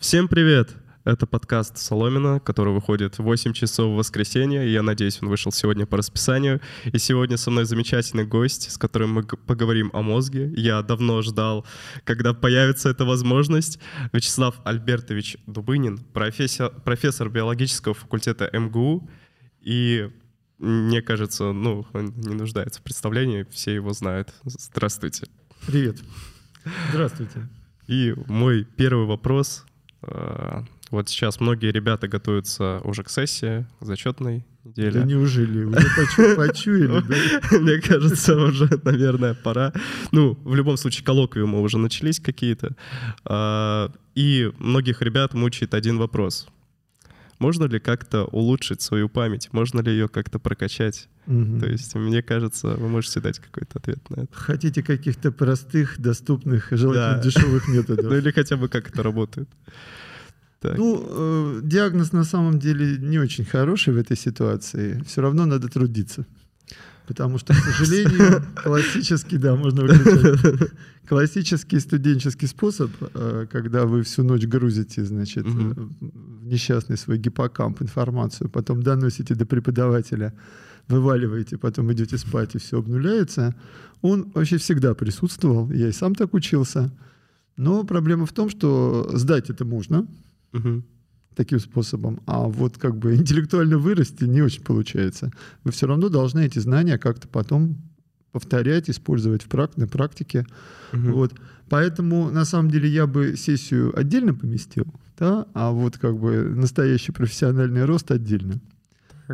Всем привет! Это подкаст Соломина, который выходит в 8 часов в воскресенье. Я надеюсь, он вышел сегодня по расписанию. И сегодня со мной замечательный гость, с которым мы поговорим о мозге. Я давно ждал, когда появится эта возможность. Вячеслав Альбертович Дубынин, профессор, профессор биологического факультета МГУ. И мне кажется, ну, он не нуждается в представлении, все его знают. Здравствуйте. Привет. Здравствуйте. И мой первый вопрос вот сейчас многие ребята готовятся уже к сессии, к зачетной неделе. Да неужели? Уже почу, почуяли, да? Мне кажется, уже, наверное, пора. Ну, в любом случае, коллоквиумы уже начались какие-то. А, и многих ребят мучает один вопрос. Можно ли как-то улучшить свою память? Можно ли ее как-то прокачать? Угу. То есть, мне кажется, вы можете дать какой-то ответ на это. Хотите каких-то простых, доступных, желательно да. дешевых методов? Ну или хотя бы как это работает. Так. Ну, э, диагноз на самом деле не очень хороший в этой ситуации. Все равно надо трудиться. Потому что, к сожалению, классический, да, можно выключать. Классический студенческий способ, э, когда вы всю ночь грузите, значит, угу. в несчастный свой гиппокамп информацию, потом доносите до преподавателя, вываливаете, потом идете спать, и все обнуляется, он вообще всегда присутствовал. Я и сам так учился. Но проблема в том, что сдать это можно, угу. Таким способом. А вот как бы интеллектуально вырасти не очень получается. Вы все равно должны эти знания как-то потом повторять, использовать в прак на практике. Угу. Вот. Поэтому, на самом деле, я бы сессию отдельно поместил, да, а вот как бы настоящий профессиональный рост отдельно.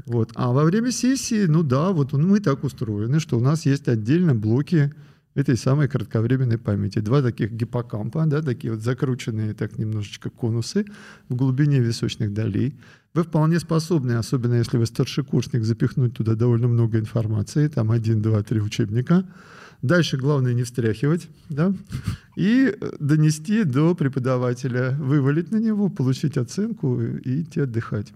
Вот. А во время сессии, ну да, вот мы так устроены, что у нас есть отдельно блоки этой самой кратковременной памяти. Два таких гиппокампа, да, такие вот закрученные так немножечко конусы в глубине височных долей. Вы вполне способны, особенно если вы старшекурсник, запихнуть туда довольно много информации, там один, два, три учебника. Дальше главное не встряхивать, да, и донести до преподавателя, вывалить на него, получить оценку и идти отдыхать.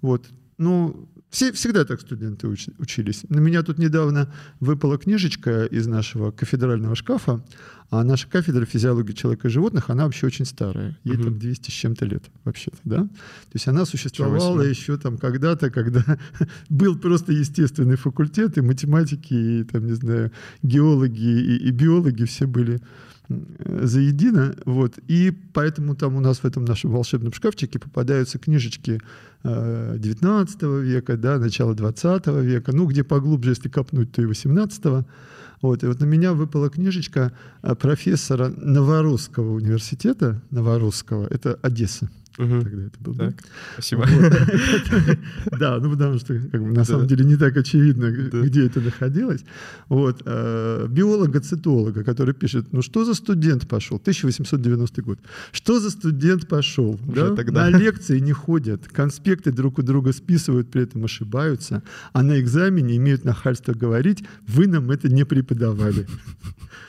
Вот. Ну, все, всегда так студенты уч, учились. На меня тут недавно выпала книжечка из нашего кафедрального шкафа, а наша кафедра физиологии человека и животных, она вообще очень старая. Ей угу. там 200 с чем-то лет вообще-то, да? То есть она существовала еще там когда-то, когда был просто естественный факультет, и математики, и там, не знаю, геологи и, и биологи все были заедино. Вот. И поэтому там у нас в этом нашем волшебном шкафчике попадаются книжечки 19 э, века, да, начала 20 века, ну, где поглубже, если копнуть, то и 18 -го. Вот, и вот на меня выпала книжечка э, профессора Новорусского университета, Новорусского, это Одесса, Угу. Тогда это был. Так, да? спасибо. Да, ну потому что на самом деле не так очевидно, где это находилось. Вот. Э, биолога-цитолога, который пишет, ну что за студент пошел? 1890 год. Что за студент пошел? На лекции не ходят, конспекты друг у друга списывают, при этом ошибаются, а на экзамене имеют нахальство говорить, вы нам это не преподавали.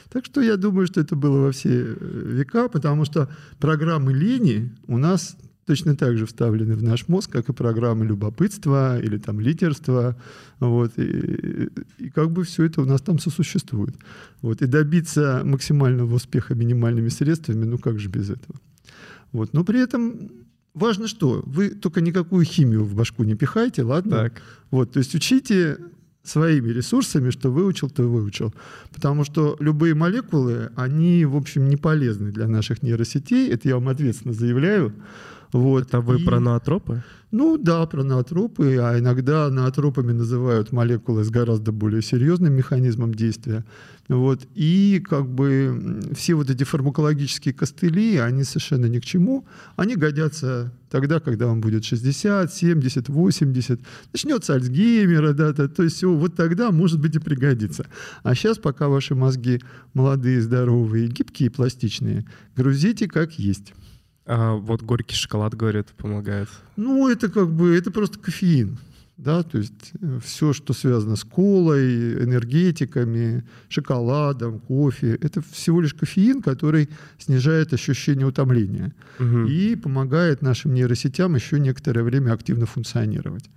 Так что я думаю, что это было во все э, века, потому что программы лени у нас точно так же вставлены в наш мозг, как и программы любопытства или там лидерства. Вот, и, и как бы все это у нас там сосуществует. Вот, и добиться максимального успеха минимальными средствами, ну как же без этого. Вот, но при этом важно что? Вы только никакую химию в башку не пихайте, ладно? Так. Вот, то есть учите своими ресурсами, что выучил, то выучил. Потому что любые молекулы, они, в общем, не полезны для наших нейросетей. Это я вам ответственно заявляю. Вот. Это вы и... про ноотропы? Ну да, про ноотропы, а иногда ноотропами называют молекулы с гораздо более серьезным механизмом действия. Вот. И как бы все вот эти фармакологические костыли, они совершенно ни к чему. Они годятся тогда, когда вам будет 60, 70, 80, начнется Альцгеймера, да, то, то есть все, вот тогда, может быть, и пригодится. А сейчас, пока ваши мозги молодые, здоровые, гибкие, пластичные, грузите как есть. А вот горький шоколад, говорят, помогает. Ну, это как бы, это просто кофеин. Да, то есть э, все, что связано с колой, энергетиками, шоколадом, кофе, это всего лишь кофеин, который снижает ощущение утомления угу. и помогает нашим нейросетям еще некоторое время активно функционировать.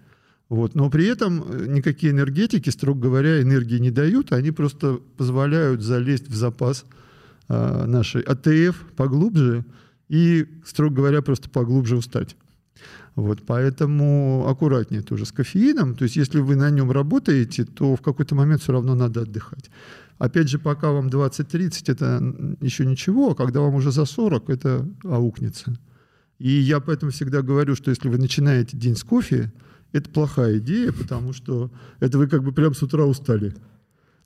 Вот. Но при этом э, никакие энергетики, строго говоря, энергии не дают, они просто позволяют залезть в запас э, нашей АТФ поглубже, и, строго говоря, просто поглубже устать. Вот, поэтому аккуратнее тоже с кофеином. То есть если вы на нем работаете, то в какой-то момент все равно надо отдыхать. Опять же, пока вам 20-30, это еще ничего, а когда вам уже за 40, это аукнется. И я поэтому всегда говорю, что если вы начинаете день с кофе, это плохая идея, потому что это вы как бы прям с утра устали.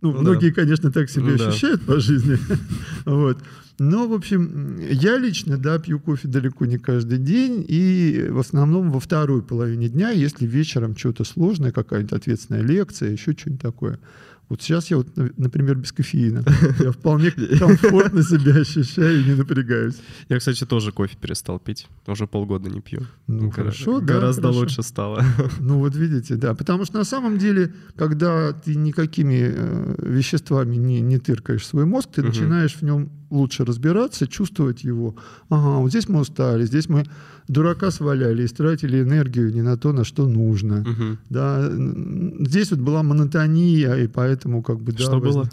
Ну, ну многие, да. конечно, так себя ну, ощущают да. по жизни. вот. Но, в общем, я лично, да, пью кофе далеко не каждый день, и в основном во второй половине дня, если вечером что-то сложное, какая-нибудь ответственная лекция, еще что-нибудь такое. Вот сейчас я вот, например, без кофеина. Я вполне комфортно себя ощущаю и не напрягаюсь. Я, кстати, тоже кофе перестал пить. Уже полгода не пью. Ну, хорошо, да. Гораздо хорошо. лучше стало. Ну, вот видите, да. Потому что на самом деле, когда ты никакими э, веществами не, не тыркаешь свой мозг, ты угу. начинаешь в нем лучше разбираться, чувствовать его. Ага, вот здесь мы устали, здесь мы дурака сваляли, истратили энергию не на то, на что нужно. Угу. Да, здесь вот была монотония, и поэтому как бы... Что да, было? Возник...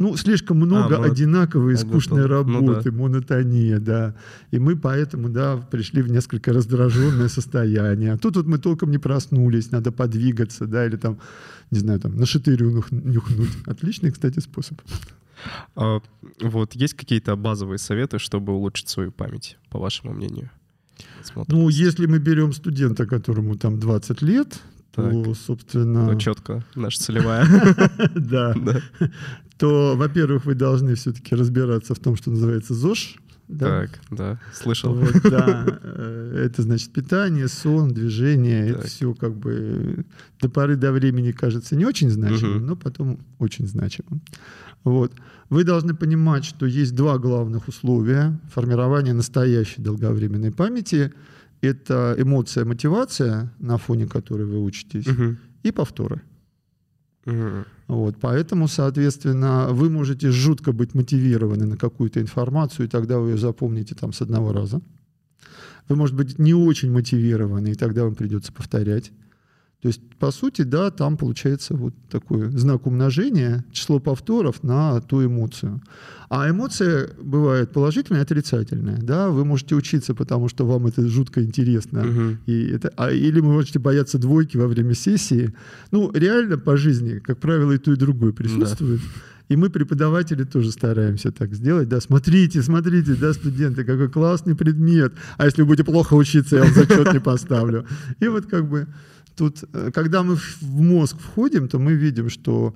Ну, слишком много а, одинаковой скучной работы, ну, да. монотония, да. И мы поэтому, да, пришли в несколько раздраженное состояние. А тут вот мы толком не проснулись, надо подвигаться, да, или там, не знаю, там, на шатырю нюхнуть. Отличный, кстати, способ. А, вот, есть какие-то базовые советы, чтобы улучшить свою память, по вашему мнению? Смотрим. Ну, если мы берем студента, которому там 20 лет, так. то, собственно... Ну, четко, наша целевая. Да. То, во-первых, вы должны все-таки разбираться в том, что называется ЗОЖ. Да? Так, да, слышал. Вот, да. Э, это значит питание, сон, движение. Так. Это все как бы до поры до времени кажется не очень значимым, угу. но потом очень значимым. Вот. Вы должны понимать, что есть два главных условия формирования настоящей долговременной памяти. Это эмоция, мотивация, на фоне которой вы учитесь, угу. и повторы. Угу. Вот, поэтому, соответственно, вы можете жутко быть мотивированы на какую-то информацию, и тогда вы ее запомните там с одного раза. Вы, может быть, не очень мотивированы, и тогда вам придется повторять. То есть, по сути, да, там получается вот такой знак умножения, число повторов на ту эмоцию. А эмоция бывает положительная и отрицательная. Да? Вы можете учиться, потому что вам это жутко интересно. Угу. И это, а, или вы можете бояться двойки во время сессии. Ну, реально по жизни, как правило, и то, и другое присутствует. Да. И мы, преподаватели, тоже стараемся так сделать. Да, смотрите, смотрите, да, студенты, какой классный предмет. А если вы будете плохо учиться, я вам зачет не поставлю. И вот как бы Тут, э, когда мы в мозг входим, то мы видим, что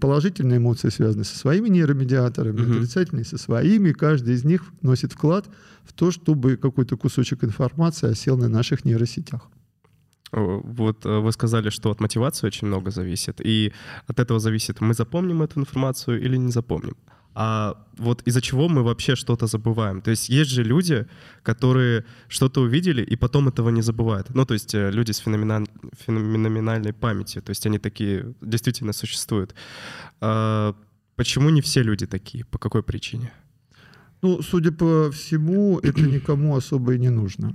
положительные эмоции связаны со своими нейромедиаторами, угу. отрицательные со своими. Каждый из них носит вклад в то, чтобы какой-то кусочек информации осел на наших нейросетях. Вот э, вы сказали, что от мотивации очень много зависит, и от этого зависит, мы запомним эту информацию или не запомним а вот из-за чего мы вообще что-то забываем. То есть есть же люди, которые что-то увидели и потом этого не забывают. Ну, то есть э, люди с феноменаль... феноменальной памятью, то есть они такие действительно существуют. А почему не все люди такие? По какой причине? Ну, судя по всему, это никому особо и не нужно.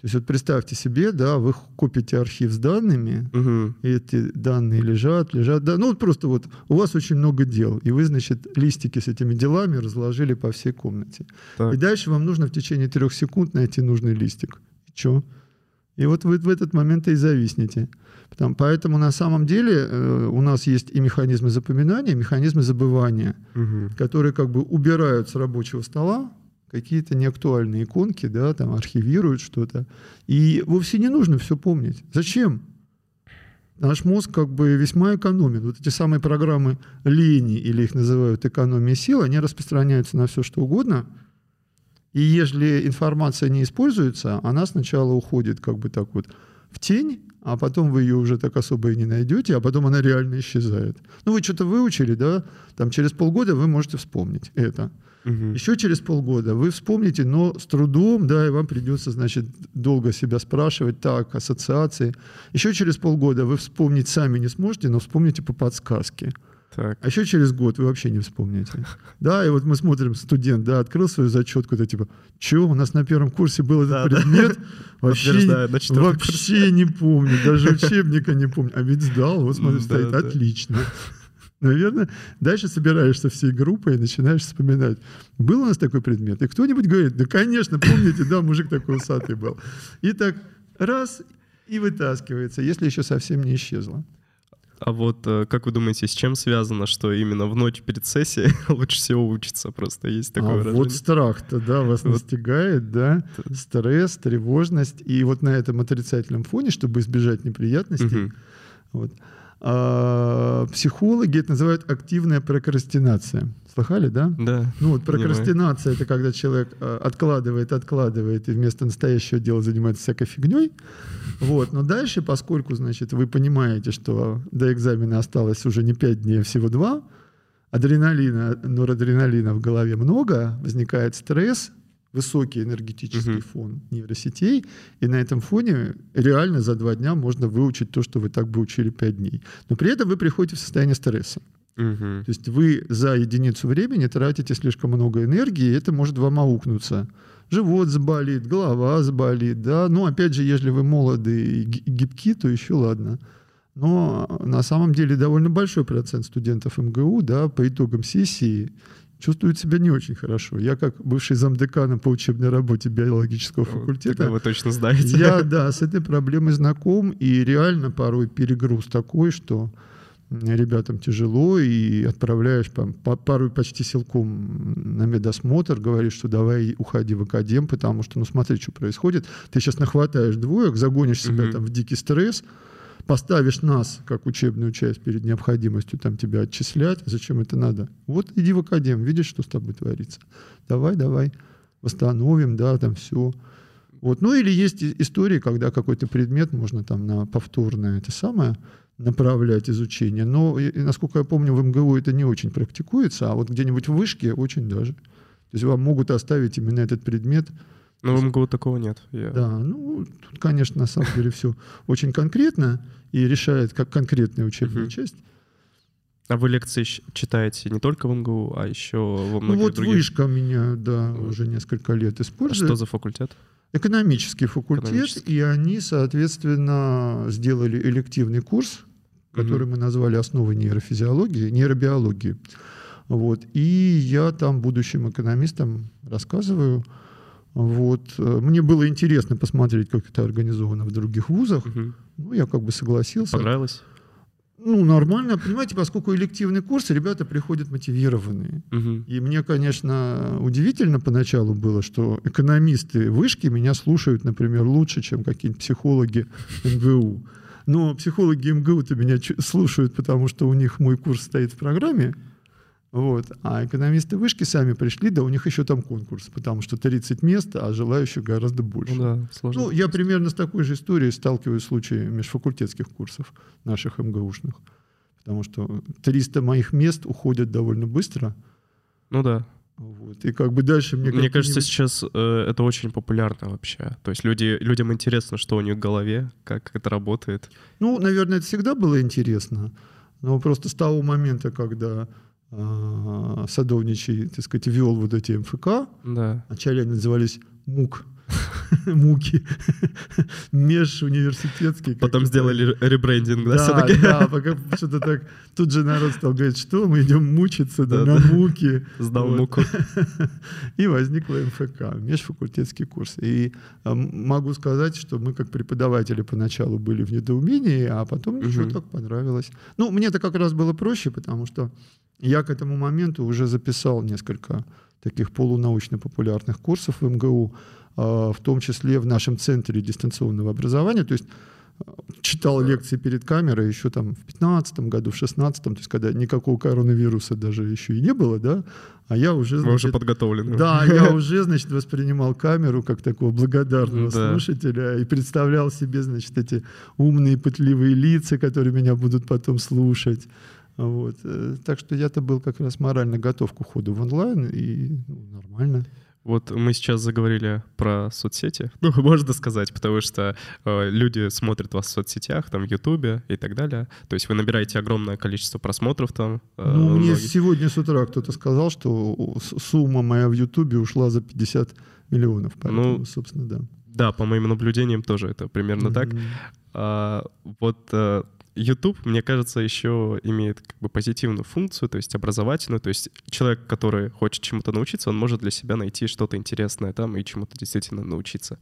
То есть вот представьте себе, да, вы купите архив с данными, угу. и эти данные лежат, лежат, да, ну вот просто вот у вас очень много дел, и вы, значит, листики с этими делами разложили по всей комнате. Так. И дальше вам нужно в течение трех секунд найти нужный листик. И что? И вот вы в этот момент и зависнете. Потому, поэтому на самом деле э, у нас есть и механизмы запоминания, и механизмы забывания, угу. которые как бы убирают с рабочего стола какие-то неактуальные иконки, да, там архивируют что-то. И вовсе не нужно все помнить. Зачем? Наш мозг как бы весьма экономен. Вот эти самые программы лени, или их называют экономией сил, они распространяются на все, что угодно. И если информация не используется, она сначала уходит как бы так вот в тень, а потом вы ее уже так особо и не найдете, а потом она реально исчезает. Ну, вы что-то выучили, да, там через полгода вы можете вспомнить это. Угу. Еще через полгода вы вспомните, но с трудом, да, и вам придется, значит, долго себя спрашивать, так, ассоциации. Еще через полгода вы вспомнить сами не сможете, но вспомните по подсказке. Так. А еще через год вы вообще не вспомните. Да, и вот мы смотрим, студент, да, открыл свою зачетку, да, типа, что, у нас на первом курсе был этот да, предмет, да. вообще, вообще не помню, даже учебника не помню, а ведь сдал, вот смотри, стоит, отлично. Наверное, дальше собираешься всей группой и начинаешь вспоминать. Был у нас такой предмет? И кто-нибудь говорит, да, конечно, помните, да, мужик такой усатый был. И так раз, и вытаскивается, если еще совсем не исчезло. А вот э, как вы думаете, с чем связано, что именно в ночь перед сессией лучше всего учиться? Просто есть такое а выражение. Вот страх-то, да, вас вот. настигает, да, стресс, тревожность. И вот на этом отрицательном фоне, чтобы избежать неприятностей, угу. вот, а, психологи это называют активная прокрастинация. Слыхали, да? Да. Ну вот прокрастинация это когда человек а, откладывает, откладывает и вместо настоящего дела занимается всякой фигней. Вот. Но дальше, поскольку, значит, вы понимаете, что до экзамена осталось уже не 5 дней, а всего 2, адреналина, норадреналина в голове много, возникает стресс, высокий энергетический угу. фон нейросетей, и на этом фоне реально за два дня можно выучить то, что вы так бы учили пять дней. Но при этом вы приходите в состояние стресса. Угу. То есть вы за единицу времени тратите слишком много энергии, и это может вам аукнуться. Живот заболит, голова заболит, да. Но опять же, если вы молоды и гибки, то еще ладно. Но на самом деле довольно большой процент студентов МГУ, да, по итогам сессии чувствуют себя не очень хорошо. Я как бывший замдекана по учебной работе биологического факультета. Тогда вы точно знаете. Я, да, с этой проблемой знаком, и реально порой перегруз такой, что ребятам тяжело, и отправляешь по, по, порой почти силком на медосмотр, говоришь, что давай уходи в академ, потому что, ну смотри, что происходит. Ты сейчас нахватаешь двоек, загонишь себя угу. там в дикий стресс, поставишь нас, как учебную часть, перед необходимостью там тебя отчислять, зачем это надо? Вот иди в академ, видишь, что с тобой творится. Давай, давай, восстановим, да, там все. Вот. Ну или есть истории, когда какой-то предмет можно там на повторное это самое направлять изучение. Но, насколько я помню, в МГУ это не очень практикуется, а вот где-нибудь в вышке очень даже. То есть вам могут оставить именно этот предмет ну, в МГУ такого нет. Я... Да, ну, тут, конечно, на самом деле все очень конкретно и решает как конкретная учебная часть. А вы лекции читаете не только в МГУ, а еще во многих Ну вот других... вышка меня, да, уже несколько лет использует. А что за факультет? Экономический факультет, Экономический. и они, соответственно, сделали элективный курс, который угу. мы назвали «Основы нейрофизиологии», нейробиологии. Вот. И я там будущим экономистам рассказываю, вот. Мне было интересно посмотреть, как это организовано в других вузах. Угу. Ну, я как бы согласился. Понравилось? Ну, нормально. Понимаете, поскольку элективный курс, ребята приходят мотивированные. Угу. И мне, конечно, удивительно поначалу было, что экономисты вышки меня слушают, например, лучше, чем какие-нибудь психологи МГУ. Но психологи МГУ-то меня слушают, потому что у них мой курс стоит в программе. Вот. А экономисты вышки сами пришли, да у них еще там конкурс, потому что 30 мест, а желающих гораздо больше. Ну, да, сложно. Ну, я примерно с такой же историей сталкиваюсь в случае межфакультетских курсов наших МГУшных. Потому что 300 моих мест уходят довольно быстро. Ну да. Вот. И как бы дальше мне... Мне кажется, сейчас э, это очень популярно вообще. То есть люди, людям интересно, что у них в голове, как это работает. Ну, наверное, это всегда было интересно. Но просто с того момента, когда Садовничий, так сказать, вел вот эти МФК. Да. Вначале они назывались МУК. Муки. Межуниверситетские. Потом сделали ребрендинг, да, все-таки? Да, пока что-то так... Тут же народ стал говорить, что мы идем мучиться да, на муки. Сдал муку. И возникла МФК, межфакультетский курс. И а, могу сказать, что мы как преподаватели поначалу были в недоумении, а потом ничего так понравилось. Ну, мне это как раз было проще, потому что я к этому моменту уже записал несколько таких полунаучно-популярных курсов в МГУ, в том числе в нашем центре дистанционного образования. То есть а, читал лекции перед камерой еще там в 15 году, в 16 то есть когда никакого коронавируса даже еще и не было, да, а я уже... Значит, Вы уже подготовлены. Да, я уже, значит, воспринимал камеру как такого благодарного да. слушателя и представлял себе, значит, эти умные, пытливые лица, которые меня будут потом слушать. Вот. Э, так что я-то был как раз морально готов к уходу в онлайн, и ну, нормально. Вот мы сейчас заговорили про соцсети, ну, можно сказать, потому что э, люди смотрят вас в соцсетях, там, в Ютубе и так далее. То есть вы набираете огромное количество просмотров там. Э, ну, мне многих. сегодня с утра кто-то сказал, что сумма моя в Ютубе ушла за 50 миллионов, поэтому, ну, собственно, да. Да, по моим наблюдениям тоже это примерно mm-hmm. так. А, вот э, YouTube, мне кажется, еще имеет как бы позитивную функцию, то есть образовательную. То есть человек, который хочет чему-то научиться, он может для себя найти что-то интересное там и чему-то действительно научиться.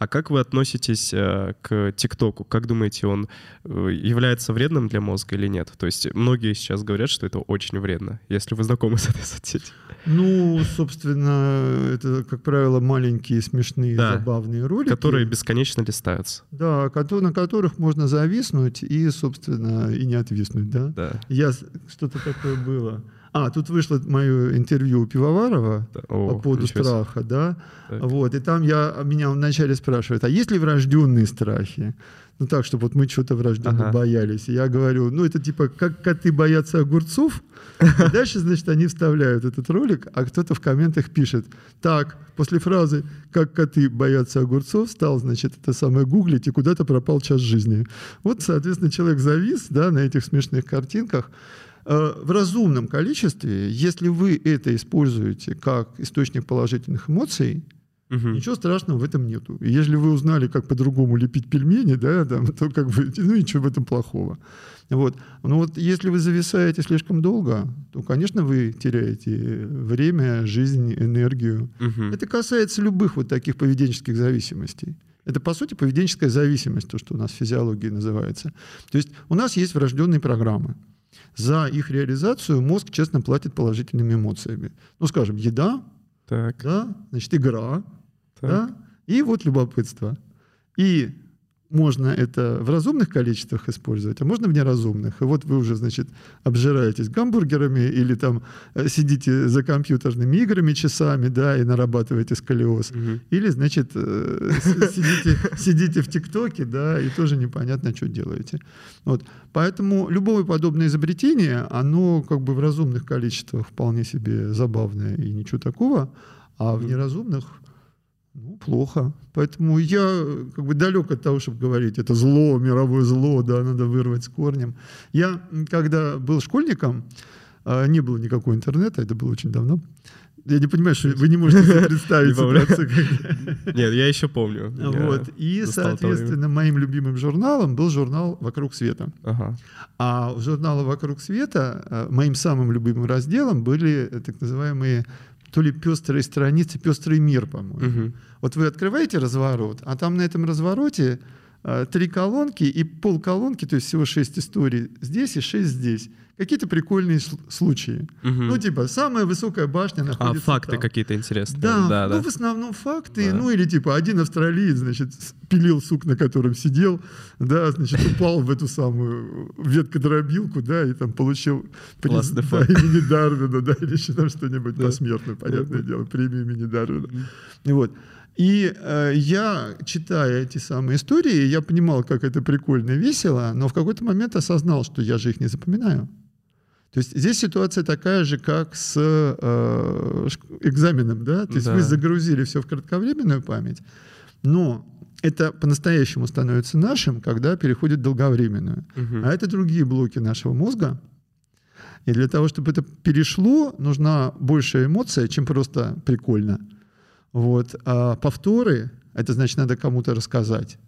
А как вы относитесь э, к ТикТоку? Как думаете, он э, является вредным для мозга или нет? То есть многие сейчас говорят, что это очень вредно, если вы знакомы с этой соцсетью. Ну, собственно, это, как правило, маленькие, смешные, да, забавные ролики. Которые бесконечно листаются. Да, на которых можно зависнуть и, собственно, и не отвиснуть, да? Да. Я, что-то такое было. А, тут вышло мое интервью у Пивоварова да. О, по поводу страха, да. Так. Вот, и там я, меня вначале спрашивают, а есть ли врожденные страхи? Ну так, чтобы вот мы что-то врожденно ага. боялись. И я говорю, ну это типа, как коты боятся огурцов. И дальше, значит, они вставляют этот ролик, а кто-то в комментах пишет, так, после фразы «как коты боятся огурцов» стал, значит, это самое гуглить, и куда-то пропал час жизни. Вот, соответственно, человек завис, да, на этих смешных картинках. Э, в разумном количестве, если вы это используете как источник положительных эмоций, Угу. Ничего страшного в этом нету. И если вы узнали, как по-другому лепить пельмени, да, там, то как бы, ну ничего в этом плохого. Вот. Но вот если вы зависаете слишком долго, то, конечно, вы теряете время, жизнь, энергию. Угу. Это касается любых вот таких поведенческих зависимостей. Это, по сути, поведенческая зависимость, то, что у нас в физиологии называется. То есть у нас есть врожденные программы. За их реализацию мозг честно платит положительными эмоциями. Ну, скажем, еда, так. Да, значит, игра, так. да, и вот любопытство. И можно это в разумных количествах использовать, а можно в неразумных. И вот вы уже, значит, обжираетесь гамбургерами или там э, сидите за компьютерными играми часами, да, и нарабатываете сколиоз. Угу. Или, значит, э, сидите, сидите в ТикТоке, да, и тоже непонятно, что делаете. Вот. Поэтому любое подобное изобретение, оно как бы в разумных количествах вполне себе забавное и ничего такого, а в неразумных ну, плохо. Поэтому я как бы далек от того, чтобы говорить, это зло, мировое зло, да, надо вырвать с корнем. Я, когда был школьником, а, не было никакого интернета, это было очень давно. Я не понимаю, что вы не можете себе представить ситуацию. Нет, я еще помню. Вот. И, соответственно, моим любимым журналом был журнал «Вокруг света». А в журнале «Вокруг света» а, моим самым любимым разделом были так называемые то ли пестрые страницы, пестрый мир, по-моему. Угу. Вот вы открываете разворот, а там на этом развороте э, три колонки и пол колонки, то есть всего шесть историй здесь и шесть здесь какие-то прикольные случаи. Угу. Ну, типа, самая высокая башня а, находится А факты там. какие-то интересные. Да, да, ну, да. в основном факты. Да. Ну, или типа, один австралиец, значит, пилил сук, на котором сидел, да, значит, упал в эту самую веткодробилку, да, и там получил приз да, имени Дарвина, да, или еще там что-нибудь да. посмертное, понятное дело, премию имени Дарвина. И вот. И э, я, читая эти самые истории, я понимал, как это прикольно и весело, но в какой-то момент осознал, что я же их не запоминаю. То есть здесь ситуация такая же, как с э, экзаменом, да? То есть да. вы загрузили все в кратковременную память, но это по-настоящему становится нашим, когда переходит в долговременную. Угу. А это другие блоки нашего мозга. И для того, чтобы это перешло, нужна большая эмоция, чем просто прикольно. Вот. А повторы, это значит, надо кому-то рассказать.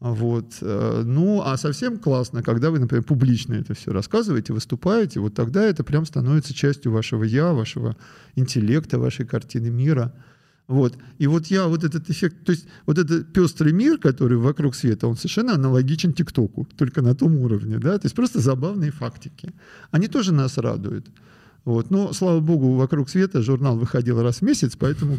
Вот. Э, ну, а совсем классно, когда вы, например, публично это все рассказываете, выступаете, вот тогда это прям становится частью вашего «я», вашего интеллекта, вашей картины мира. Вот. И вот я вот этот эффект, то есть вот этот пестрый мир, который вокруг света, он совершенно аналогичен ТикТоку, только на том уровне, да, то есть просто забавные фактики. Они тоже нас радуют. Вот. Но, слава богу, «Вокруг света» журнал выходил раз в месяц, поэтому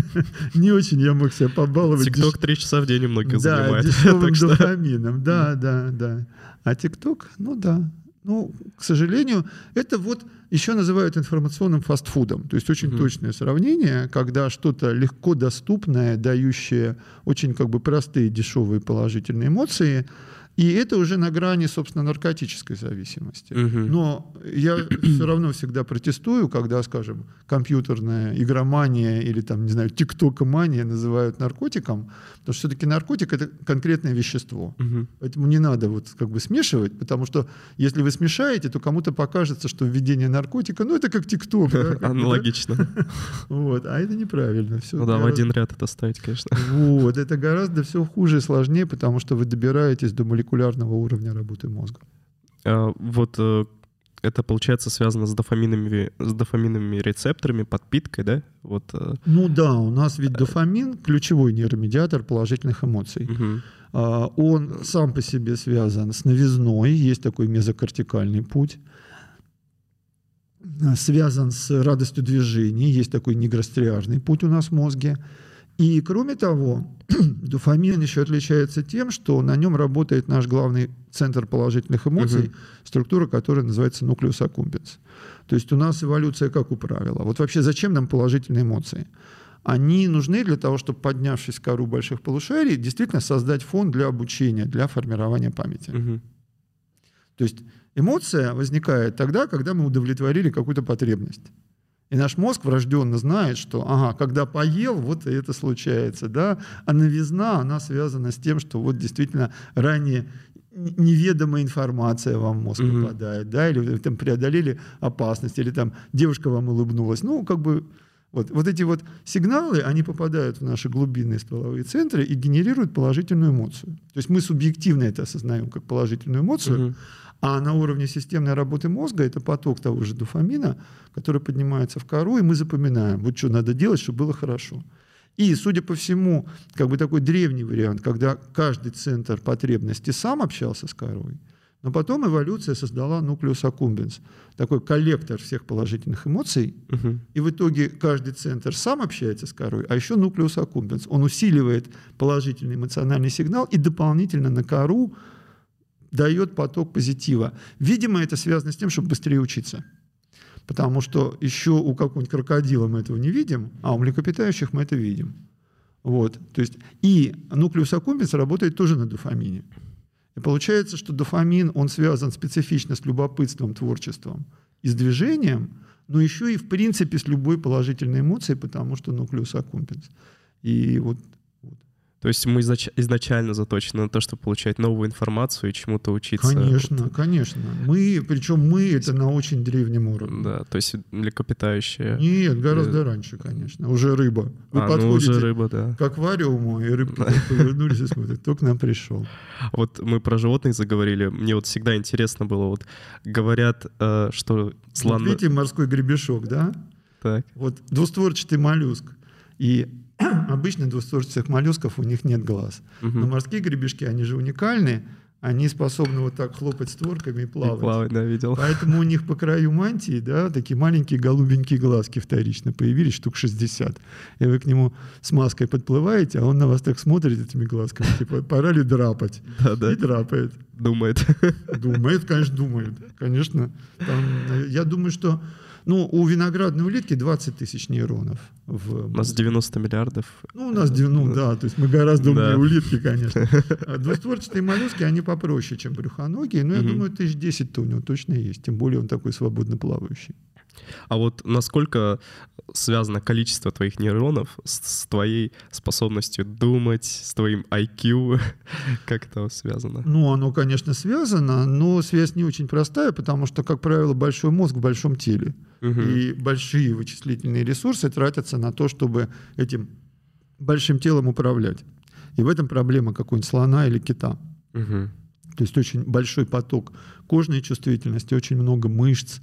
не очень я мог себя побаловать. ТикТок три часа в день у многих занимает. Да, дешевым дофамином, да, да, да. А ТикТок, ну да, ну, к сожалению, это вот еще называют информационным фастфудом. То есть очень mm-hmm. точное сравнение, когда что-то легко доступное, дающее очень как бы простые, дешевые положительные эмоции – и это уже на грани, собственно, наркотической зависимости. Угу. Но я все равно всегда протестую, когда, скажем, компьютерная игромания или там, не знаю, тиктокомания называют наркотиком, потому что все-таки наркотик это конкретное вещество. Угу. Поэтому не надо вот как бы смешивать, потому что если вы смешаете, то кому-то покажется, что введение наркотика, ну это как тикток. Аналогично. Вот, а это неправильно. Ну да, в один ряд это ставить, конечно. Вот, это гораздо все хуже и сложнее, потому что вы добираетесь до молекулы молекулярного уровня работы мозга. А, вот э, это, получается, связано с дофаминовыми, с дофаминовыми рецепторами, подпиткой, да? Вот, э, ну да, у нас ведь дофамин — ключевой нейромедиатор положительных эмоций. Угу. Он сам по себе связан с новизной, есть такой мезокортикальный путь связан с радостью движения, есть такой негростриарный путь у нас в мозге. И кроме того, дофамин еще отличается тем, что на нем работает наш главный центр положительных эмоций, угу. структура, которая называется нуклеус аккумбенс. То есть у нас эволюция как у правила. Вот вообще зачем нам положительные эмоции? Они нужны для того, чтобы, поднявшись в кору больших полушарий, действительно создать фон для обучения, для формирования памяти. Угу. То есть эмоция возникает тогда, когда мы удовлетворили какую-то потребность. И наш мозг врожденно знает, что, ага, когда поел, вот и это случается, да. А новизна, она связана с тем, что вот действительно ранее неведомая информация вам в мозг mm-hmm. попадает, да, или вы там преодолели опасность, или там девушка вам улыбнулась. Ну, как бы вот, вот эти вот сигналы, они попадают в наши глубинные стволовые центры и генерируют положительную эмоцию. То есть мы субъективно это осознаем как положительную эмоцию, mm-hmm. А на уровне системной работы мозга это поток того же дофамина, который поднимается в кору, и мы запоминаем, вот что надо делать, чтобы было хорошо. И, судя по всему, как бы такой древний вариант, когда каждый центр потребности сам общался с корой, но потом эволюция создала нуклеус аккумбенс, такой коллектор всех положительных эмоций, угу. и в итоге каждый центр сам общается с корой, а еще нуклеус аккумбенс. Он усиливает положительный эмоциональный сигнал и дополнительно на кору дает поток позитива. Видимо, это связано с тем, чтобы быстрее учиться. Потому что еще у какого-нибудь крокодила мы этого не видим, а у млекопитающих мы это видим. Вот. То есть, и нуклеус аккумбенс работает тоже на дофамине. И получается, что дофамин, он связан специфично с любопытством, творчеством и с движением, но еще и в принципе с любой положительной эмоцией, потому что нуклеус аккумбенс. И вот то есть мы изначально заточены на то, чтобы получать новую информацию и чему-то учиться. Конечно, конечно. Мы, причем мы это на очень древнем уровне. Да, то есть млекопитающие. Нет, гораздо и... раньше, конечно. Уже рыба. Вы а, подходите ну уже рыба, да. к аквариуму, и рыбки повернулись и смотрят, кто к нам пришел. Вот мы про животных заговорили. Мне вот всегда интересно было, вот говорят, э, что слон... Вот видите морской гребешок, да? Так. Вот двустворчатый моллюск. И обычно двустворчатых моллюсков у них нет глаз. Угу. Но морские гребешки, они же уникальные, они способны вот так хлопать створками и плавать. И плавать, да, видел. Поэтому у них по краю мантии, да, такие маленькие голубенькие глазки вторично появились, штук 60. И вы к нему с маской подплываете, а он на вас так смотрит этими глазками, типа, пора ли драпать? Да, да. И драпает. Думает. Думает, конечно, думает. Конечно. Там, я думаю, что ну, у виноградной улитки 20 тысяч нейронов. В... У нас 90 миллиардов. Ну, у нас, ну да, то есть мы гораздо умнее да. улитки, конечно. А двустворчатые моллюски, они попроще, чем брюхоногие, но я думаю, тысяч 10-то у него точно есть, тем более он такой свободно плавающий. А вот насколько связано количество твоих нейронов с, с твоей способностью думать, с твоим IQ? как это связано? Ну, оно, конечно, связано, но связь не очень простая, потому что, как правило, большой мозг в большом теле. Угу. И большие вычислительные ресурсы тратятся на то, чтобы этим большим телом управлять. И в этом проблема какой-нибудь слона или кита. Угу. То есть очень большой поток кожной чувствительности, очень много мышц,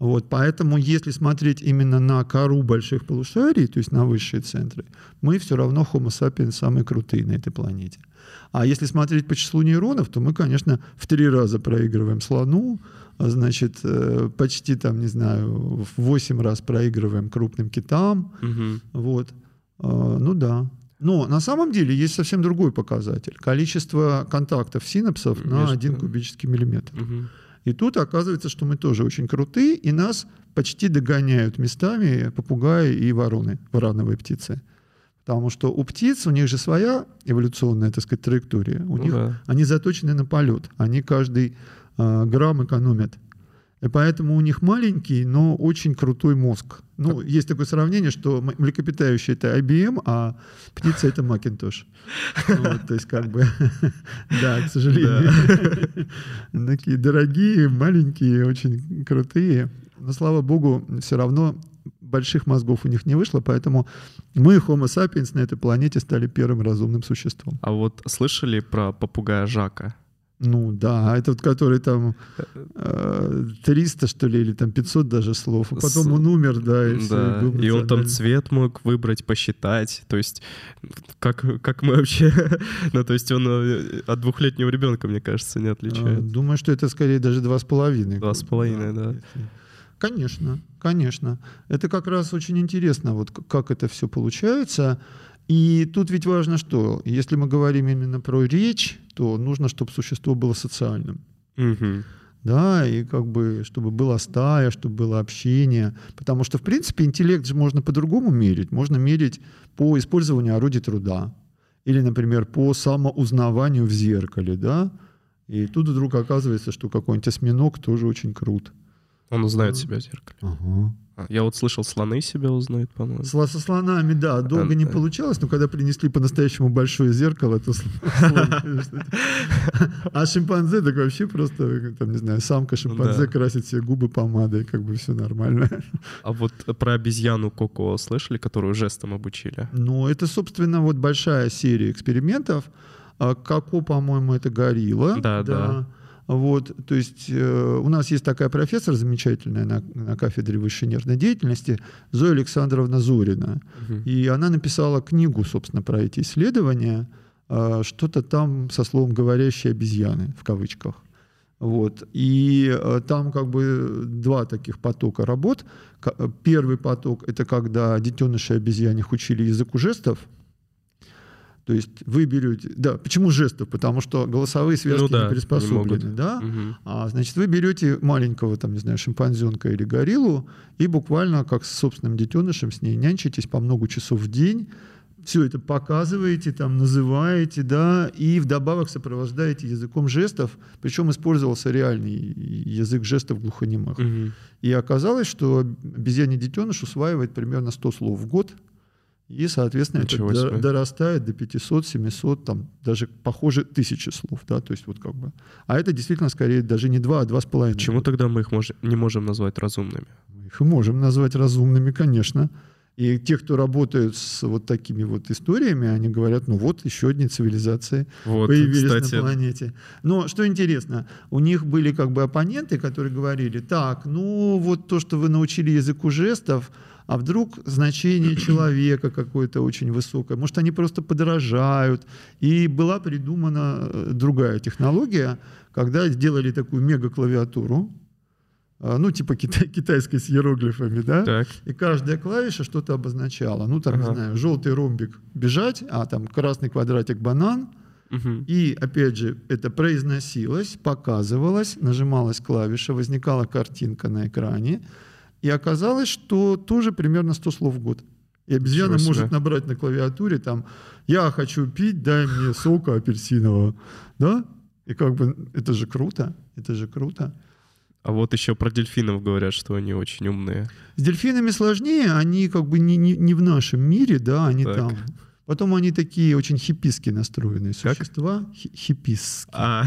вот, поэтому, если смотреть именно на кору больших полушарий, то есть на высшие центры, мы все равно Homo sapiens самые крутые на этой планете. А если смотреть по числу нейронов, то мы, конечно, в три раза проигрываем слону, а, значит, э, почти там, не знаю, в восемь раз проигрываем крупным китам. Угу. Вот. А, ну да. Но на самом деле есть совсем другой показатель. Количество контактов синапсов Между... на один кубический миллиметр. Угу. И тут оказывается, что мы тоже очень крутые, и нас почти догоняют местами попугаи и вороны, вороновые птицы. Потому что у птиц, у них же своя эволюционная, так сказать, траектория. У ну, них, да. Они заточены на полет. Они каждый э, грамм экономят. И поэтому у них маленький, но очень крутой мозг. Ну, есть такое сравнение, что млекопитающие — это IBM, а птица — это Macintosh. Вот, то есть как бы, да, к сожалению. Такие дорогие, маленькие, очень крутые. Но, слава богу, все равно больших мозгов у них не вышло, поэтому мы, Homo sapiens, на этой планете стали первым разумным существом. А вот слышали про попугая Жака? Ну да, этот, который там э, 300, что ли, или там 500 даже слов, а потом С- он умер, да, и, Да, был и он там цвет мог выбрать, посчитать. То есть, как, как мы вообще... ну, то есть он э, от двухлетнего ребенка, мне кажется, не А, отличает. Думаю, что это скорее даже два с половиной. Два с половиной, да. Конечно, конечно. Это как раз очень интересно, вот как это все получается. И тут ведь важно что? Если мы говорим именно про речь, то нужно, чтобы существо было социальным. Мгм. Да, и как бы, чтобы была стая, чтобы было общение. Потому что, в принципе, интеллект же можно по-другому мерить. Можно мерить по использованию орудий труда. Или, например, по самоузнаванию в зеркале, да. И тут вдруг оказывается, что какой-нибудь осьминог тоже очень крут. Он узнает себя в зеркале. Ага. А, Я вот слышал, слоны себя узнают, по-моему. С, со слонами, да, долго А, не да. получалось, но когда принесли по-настоящему большое зеркало, то. А шимпанзе так вообще просто, там, не знаю, самка шимпанзе красит себе губы помадой, как бы все нормально. А вот про обезьяну Коко слышали, которую жестом обучили? Ну, это, собственно, вот большая серия экспериментов. А, Како, по-моему, это горилла. Да, да. Вот, то есть э, у нас есть такая профессор замечательная на, на кафедре высшей нервной деятельности, Зоя Александровна Зорина. Мгм. И она написала книгу, собственно, про эти исследования, а, что-то там со словом «говорящие обезьяны» в кавычках. Вот. И э, там как бы два таких потока работ. Ка- э, Первый поток — это когда детеныши обезьянных учили языку жестов. То есть вы берете... Да, почему жестов? Потому что голосовые связки Ну да, не не приспособлены. могут. да? Мгм. А, значит, вы берете маленького, там, не знаю, шимпанзенка или гориллу и буквально как с собственным детенышем с ней нянчитесь по много часов в день, все это показываете, там, называете, да, и вдобавок сопровождаете языком жестов, причем использовался реальный язык жестов глухонемых. Мгм. И оказалось, что обезьяний детеныш усваивает примерно 100 слов в год, и, соответственно, это Ничего до- себе. дорастает до 500, 700, там, даже, похоже, тысячи слов, да, то есть вот как бы. А это действительно скорее даже не два, а два с половиной. Почему тогда мы их мож- не можем назвать разумными? Мы их можем назвать разумными, конечно. И те, кто работают с вот такими вот историями, они говорят, ну вот еще одни цивилизации Вот, появились кстати, на планете. Но что интересно, у них были как бы оппоненты, которые говорили, так, ну вот то, что вы научили языку жестов, а вдруг значение человека какое-то очень высокое, может, они просто подражают. И была придумана э, другая технология, когда сделали такую мега-клавиатуру, а, ну, типа китай- китайской с иероглифами, да? так. И каждая клавиша что-то обозначала. Ну, там, Ага. не знаю, желтый ромбик бежать, а там красный квадратик банан. Мгм. И, опять же, это произносилось, показывалось, нажималась клавиша, возникала картинка на экране. И оказалось, что тоже примерно 100 слов в год. И обезьяна себе. может набрать на клавиатуре там «Я хочу пить, дай мне сока апельсинового». Да? И как бы это же круто, это же круто. А вот еще про дельфинов говорят, что они очень умные. С дельфинами сложнее, они как бы не, не, не в нашем мире, да, они Так. там. Потом они такие очень хипписки настроенные Как? существа. Хи- хипписки. А,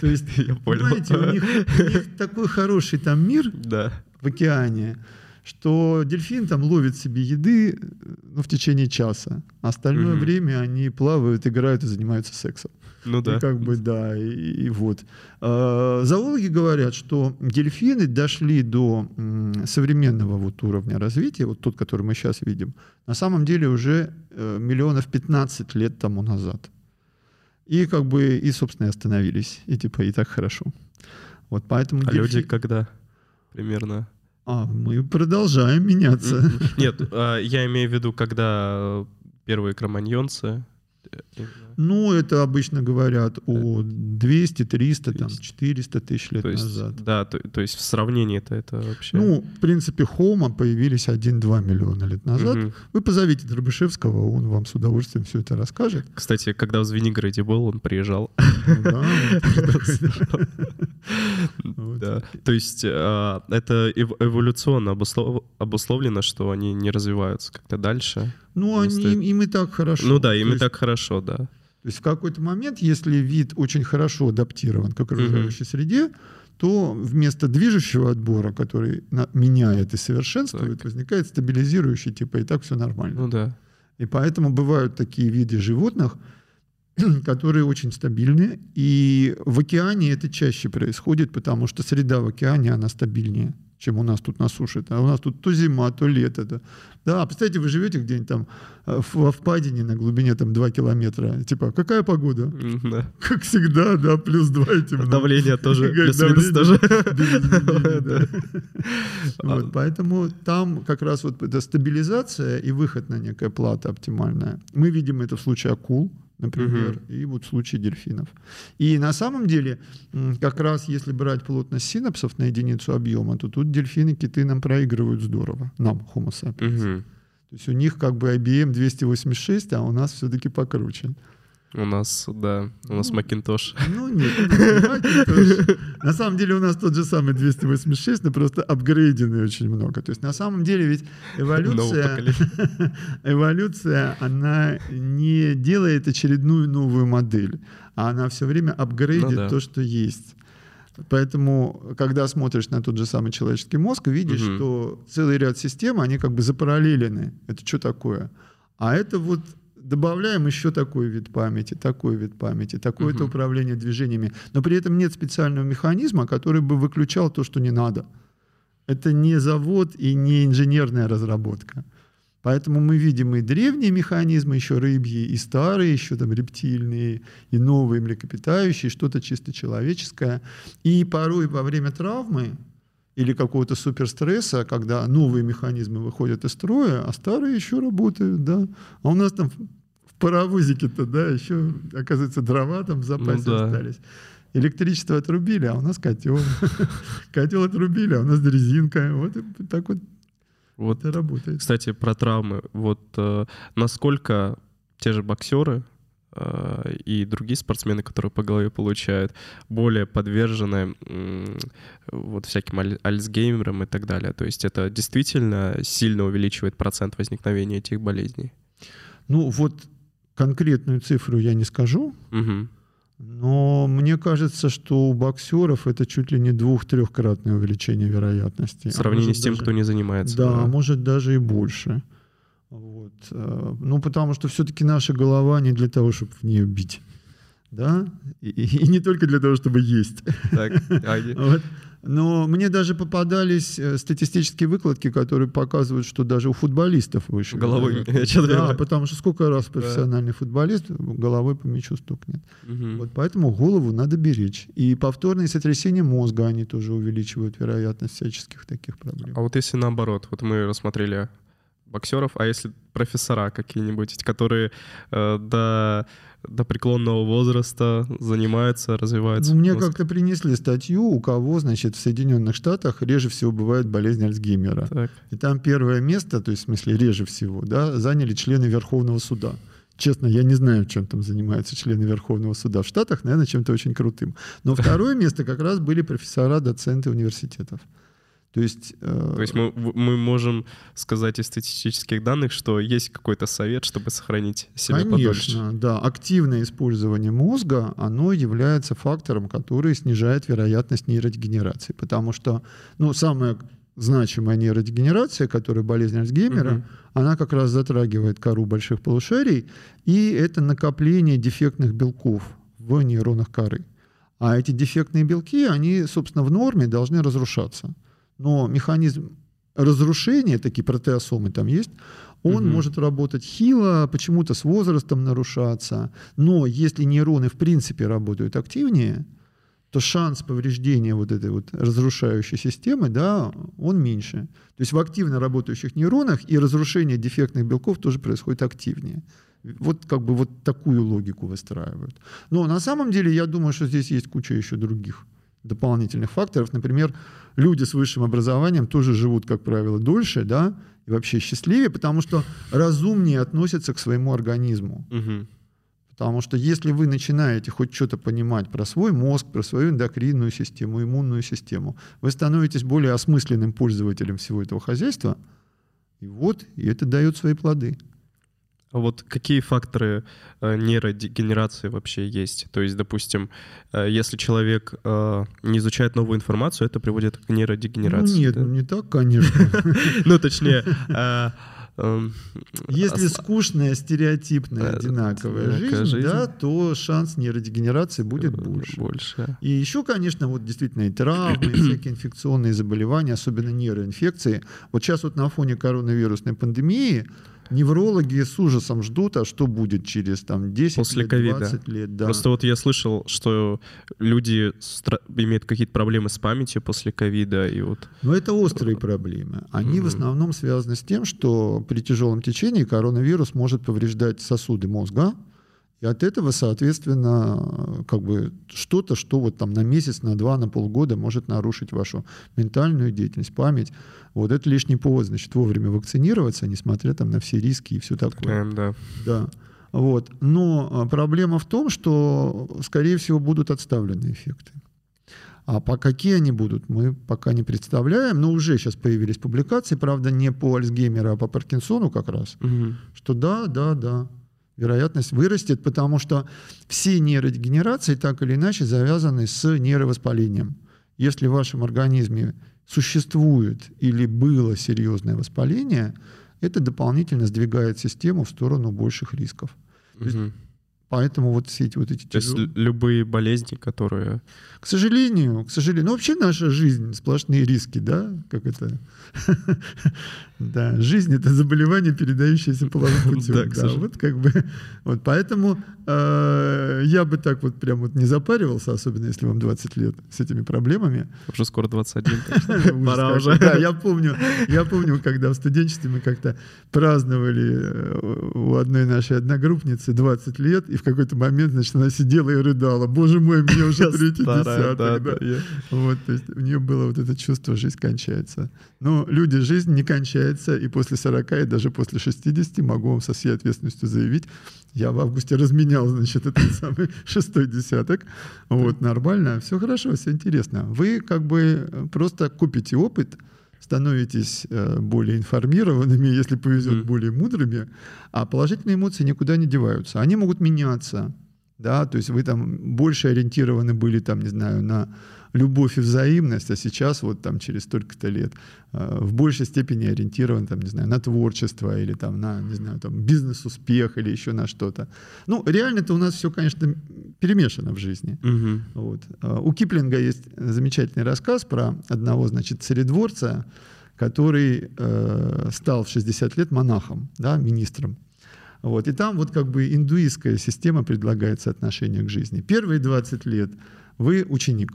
То есть, я понял. понимаете, у них, у них такой хороший там мир Да. В океане, что дельфин там ловит себе еды э, ну, в течение часа. Остальное Мгм. время они плавают, играют и занимаются сексом. Ну да. И как бы, да, и, и вот. А, Зоологи говорят, что дельфины дошли до м, современного вот уровня развития, вот тот, который мы сейчас видим, на самом деле уже э, миллионов 15 лет тому назад. И как бы, и, собственно, и остановились. И типа, и так хорошо. Вот поэтому А дельфи- люди когда примерно? А, мы продолжаем меняться. Нет, а, я имею в виду, когда первые кроманьонцы... э, Ну, это обычно говорят о 200, 300, там, 200. 400 тысяч лет То есть, назад. да, то, то есть в сравнении-то это вообще... Ну, в принципе, Хома появились 1-2 миллиона лет назад. Мгм. Вы позовите Дробышевского, он вам с удовольствием все это расскажет. Кстати, когда в Звенигороде был, он приезжал. Да. То есть а, это эв- эволюционно обуслов- обусловлено, что они не развиваются как-то дальше. Ну, они, стоит. им и так хорошо. Ну да, им и так хорошо, да. То есть в какой-то момент, если вид очень хорошо адаптирован к окружающей среде, то вместо движущего отбора, который на- меняет и совершенствует, возникает стабилизирующий, типа и так все нормально. Ну да. И поэтому бывают такие виды животных, которые очень стабильны. И в океане это чаще происходит, потому что среда в океане, она стабильнее чем у нас тут на суше. А у нас тут то зима, то лето. Да, да представьте, вы живете где-нибудь там э, во впадине на глубине там 2 километра. Типа, какая погода? Да. Как всегда, да, плюс 2 и темно. Давление тоже, плюс-минус тоже. А поэтому там как раз вот эта стабилизация и выход на некая плата оптимальная. Мы видим это в случае акул, например, угу. и вот в случае дельфинов. И на самом деле, как раз если брать плотность синапсов на единицу объема, то тут дельфины, киты нам проигрывают здорово, нам, Homo sapiens. Угу. То есть у них как бы IBM 286, а у нас все-таки покруче. У нас, да, у нас ну, Macintosh. Ну нет, Macintosh. На самом деле у нас тот же самый 286, но просто апгрейденный очень много. То есть на самом деле ведь эволюция, эволюция, она не делает очередную новую модель, а она все время апгрейдит ну, да. то, что есть. Поэтому, когда смотришь на тот же самый человеческий мозг, видишь, угу. что целый ряд систем, они как бы запараллелены. Это что такое? А это вот добавляем еще такой вид памяти, такой вид памяти, такое-то угу. управление движениями. Но при этом нет специального механизма, который бы выключал то, что не надо. Это не завод и не инженерная разработка. Поэтому мы видим и древние механизмы, еще рыбьи, и старые, еще там рептильные, и новые млекопитающие, что-то чисто человеческое. И порой во время травмы или какого-то суперстресса, когда новые механизмы выходят из строя, а старые еще работают, да. А у нас там в паровозике-то, да, еще, оказывается, дрова там в запасе ну, да. остались. Электричество отрубили, а у нас котел. Котел отрубили, а у нас дрезинка. Вот так вот вот, это работает. Кстати, про травмы. Вот э, насколько те же боксеры и другие спортсмены, которые по голове получают, более подвержены вот всяким аль- альцгеймерам и так далее. То есть это действительно сильно увеличивает процент возникновения этих болезней. Ну вот конкретную цифру я не скажу, угу. но мне кажется, что у боксеров это чуть ли не двух-трехкратное увеличение вероятности. В сравнении а с тем, даже, кто не занимается. Да, да, может даже и больше. Вот. Э, ну, потому что все-таки наша голова не для того, чтобы в нее бить. Да? И, и не только для того, чтобы есть. Так, вот. Но мне даже попадались э, статистические выкладки, которые показывают, что даже у футболистов выше. Головой. Да, потому что сколько раз профессиональный да. футболист головой по мячу стукнет. Угу. Вот поэтому голову надо беречь. И повторные сотрясения мозга, они тоже увеличивают вероятность всяческих таких проблем. А вот если наоборот, вот мы рассмотрели боксеров, а если профессора какие-нибудь, которые э, до, до преклонного возраста занимаются, развиваются? Ну, мне как-то принесли статью, у кого, значит, в Соединенных Штатах реже всего бывает болезнь Альцгеймера. Так. И там первое место, то есть в смысле реже всего, да, заняли члены Верховного суда. Честно, я не знаю, чем там занимаются члены Верховного суда в Штатах, наверное, чем-то очень крутым. Но второе место как раз были профессора, доценты университетов. То есть, э... То есть мы, мы можем сказать из статистических данных, что есть какой-то совет, чтобы сохранить себя Конечно, подольше. да. Активное использование мозга, оно является фактором, который снижает вероятность нейродегенерации. Потому что, ну, самая значимая нейродегенерация, которая болезнь Альцгеймера, угу. она как раз затрагивает кору больших полушарий, и это накопление дефектных белков в нейронах коры. А эти дефектные белки, они, собственно, в норме должны разрушаться но механизм разрушения, такие протеосомы там есть, он угу. может работать хило, почему-то с возрастом нарушаться. Но если нейроны в принципе работают активнее, то шанс повреждения вот этой вот разрушающей системы, да, он меньше. То есть в активно работающих нейронах и разрушение дефектных белков тоже происходит активнее. Вот как бы вот такую логику выстраивают. Но на самом деле я думаю, что здесь есть куча еще других дополнительных факторов. Например, люди с высшим образованием тоже живут, как правило, дольше, да, и вообще счастливее, потому что разумнее относятся к своему организму. Угу. Потому что если вы начинаете хоть что-то понимать про свой мозг, про свою эндокринную систему, иммунную систему, вы становитесь более осмысленным пользователем всего этого хозяйства, и вот, и это дает свои плоды. А вот какие факторы э, нейродегенерации вообще есть? То есть, допустим, э, если человек э, не изучает новую информацию, это приводит к нейродегенерации. Ну, нет, да? не так, конечно. Ну, точнее, Эм, Если скучная, стереотипная, одинаковая жизнь, жизнь, да, то шанс нейродегенерации будет больше. больше. И еще, конечно, вот действительно и травмы, и всякие инфекционные заболевания, особенно нейроинфекции. Вот сейчас вот на фоне коронавирусной пандемии неврологи с ужасом ждут, а что будет через там, 10 После лет, COVID, 20 лет. Да. Просто вот я слышал, что люди стра- имеют какие-то проблемы с памятью после ковида. И вот... Но это острые проблемы. Они mm-hmm. в основном связаны с тем, что при тяжелом течении коронавирус может повреждать сосуды мозга, и от этого, соответственно, как бы что-то, что вот там на месяц, на два, на полгода может нарушить вашу ментальную деятельность, память. Вот это лишний повод, значит, вовремя вакцинироваться, несмотря там на все риски и все такое. Эм, да. Да. Вот. Но а, проблема в том, что, скорее всего, будут отставлены эффекты. А по какие они будут, мы пока не представляем. Но уже сейчас появились публикации, правда, не по Альцгеймеру, а по Паркинсону как раз. Угу. Что да, да, да, вероятность вырастет, потому что все нейродегенерации так или иначе завязаны с нейровоспалением. Если в вашем организме существует или было серьезное воспаление, это дополнительно сдвигает систему в сторону больших рисков. Угу. Поэтому вот все эти вот эти... То есть любые болезни, которые... К сожалению, к сожалению. Ну, вообще наша жизнь сплошные риски, да? Как это... Да, жизнь — это заболевание, передающееся половым путем. Да, вот как бы... Вот поэтому я бы так вот прям вот не запаривался, особенно если вам 20 лет с этими проблемами. Уже скоро 21, Пора уже. Да, я помню, я помню, когда в студенчестве мы как-то праздновали э, у одной нашей одногруппницы 20 лет, и в какой-то момент, значит, она сидела и рыдала. Боже мой, мне уже третий десяток. Вот, то есть у нее было вот это чувство, жизнь кончается. Но люди, жизнь не кончается, и после 40, и даже после 60 могу вам со всей ответственностью заявить, я в августе разменял, значит, этот самый шестой десяток. Вот, нормально, все хорошо, все интересно. Вы как бы просто купите опыт, становитесь э, более информированными, если повезет, mm. более мудрыми, а положительные эмоции никуда не деваются. Они могут меняться, да, то есть вы там больше ориентированы были, там, не знаю, на любовь и взаимность, а сейчас вот там через столько-то лет э, в большей степени ориентирован, там, не знаю, на творчество или там на, не знаю, там бизнес-успех или еще на что-то. Ну, реально-то у нас все, конечно, перемешано в жизни. Угу. Вот. Э, у Киплинга есть замечательный рассказ про одного, значит, царедворца, который э, стал в 60 лет монахом, да, министром. Вот. И там вот как бы индуистская система предлагает соотношение к жизни. Первые 20 лет вы ученик,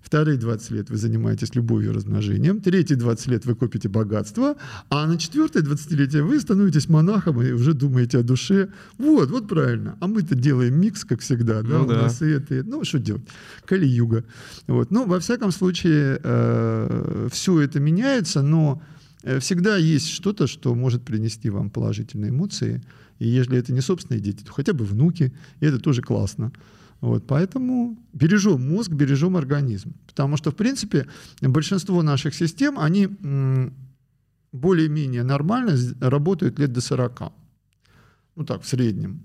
Вторые 20 лет вы занимаетесь любовью и размножением. Третьи 20 лет вы копите богатство. А на четвертое 20-летие вы становитесь монахом и уже думаете о душе. Вот, вот правильно. А мы-то делаем микс, как всегда. Да? Ну, У да. нас и это, ну, что делать? Кали-юга. Вот. Ну, во всяком случае, э, все это меняется, но э, всегда есть что-то, что может принести вам положительные эмоции. И если это не собственные дети, то хотя бы внуки, и это тоже классно. Вот, поэтому бережем мозг, бережем организм. Потому что, в принципе, большинство наших систем, они более-менее нормально работают лет до 40. Ну так, в среднем.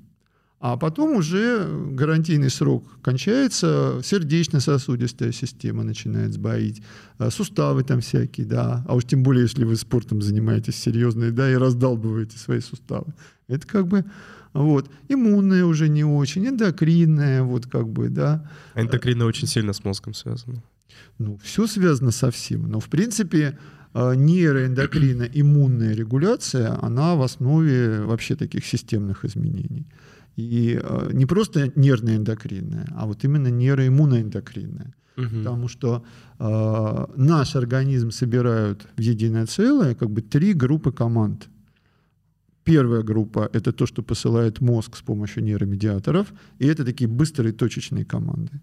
А потом уже гарантийный срок кончается, сердечно-сосудистая система начинает сбоить, а суставы там всякие, да. А уж тем более, если вы спортом занимаетесь серьезно, да, и раздалбываете свои суставы. Это как бы вот. Иммунная уже не очень, эндокринная, вот как бы, да. А эндокринная очень сильно с мозгом связана. Ну, все связано со всем. Но, в принципе, а, нейроэндокрина, иммунная регуляция, она в основе вообще таких системных изменений. И а, не просто нервно-эндокринная, а вот именно нейроиммуноэндокринная. Угу. Потому что э, наш организм собирают в единое целое как бы три группы команд. Первая группа — это то, что посылает мозг с помощью нейромедиаторов, и это такие быстрые точечные команды.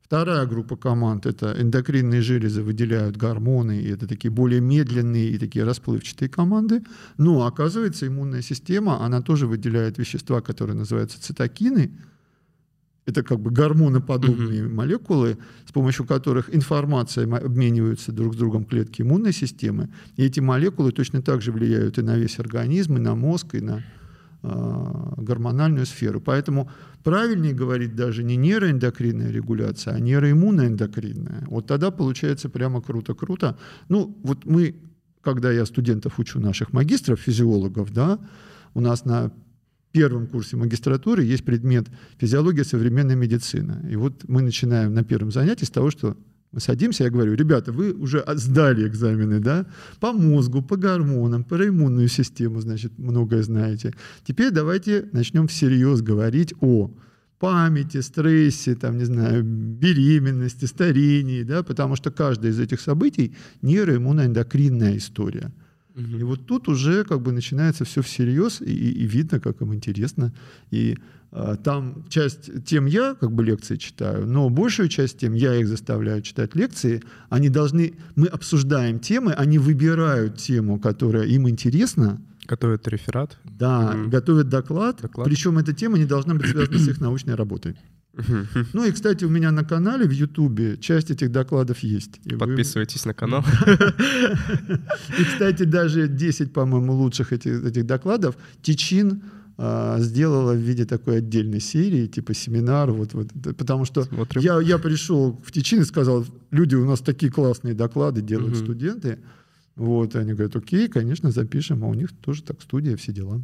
Вторая группа команд — это эндокринные железы выделяют гормоны, и это такие более медленные и такие расплывчатые команды. Но, оказывается, иммунная система, она тоже выделяет вещества, которые называются цитокины — это как бы гормоноподобные угу. молекулы, с помощью которых информация обмениваются друг с другом клетки иммунной системы. И эти молекулы точно так же влияют и на весь организм, и на мозг, и на э, гормональную сферу. Поэтому правильнее говорить даже не нейроэндокринная регуляция, а нейроиммуноэндокринная. Вот тогда получается прямо круто-круто. Ну, вот мы когда я студентов учу наших магистров, физиологов, да, у нас на первом курсе магистратуры есть предмет физиология современной медицины. И вот мы начинаем на первом занятии с того, что мы садимся, я говорю, ребята, вы уже сдали экзамены, да, по мозгу, по гормонам, по иммунную систему, значит, многое знаете. Теперь давайте начнем всерьез говорить о памяти, стрессе, там, не знаю, беременности, старении, да, потому что каждое из этих событий нейроиммуноэндокринная история. Угу. И вот тут уже как бы начинается все всерьез, и, и видно, как им интересно. И а, там часть тем я как бы лекции читаю, но большую часть тем я их заставляю читать лекции. Они должны, мы обсуждаем темы, они выбирают тему, которая им интересна. Готовят реферат. Да, mm. готовят доклад, доклад. Причем эта тема не должна быть связана с их научной работой. Ну и, кстати, у меня на канале в Ютубе часть этих докладов есть. И Подписывайтесь вы... на канал. И, кстати, даже 10, по-моему, лучших этих, этих докладов Тичин а, сделала в виде такой отдельной серии, типа семинар, вот, вот, потому что я, я пришел в Тичин и сказал, люди, у нас такие классные доклады делают угу. студенты, вот, они говорят, окей, конечно, запишем, а у них тоже так студия, все дела.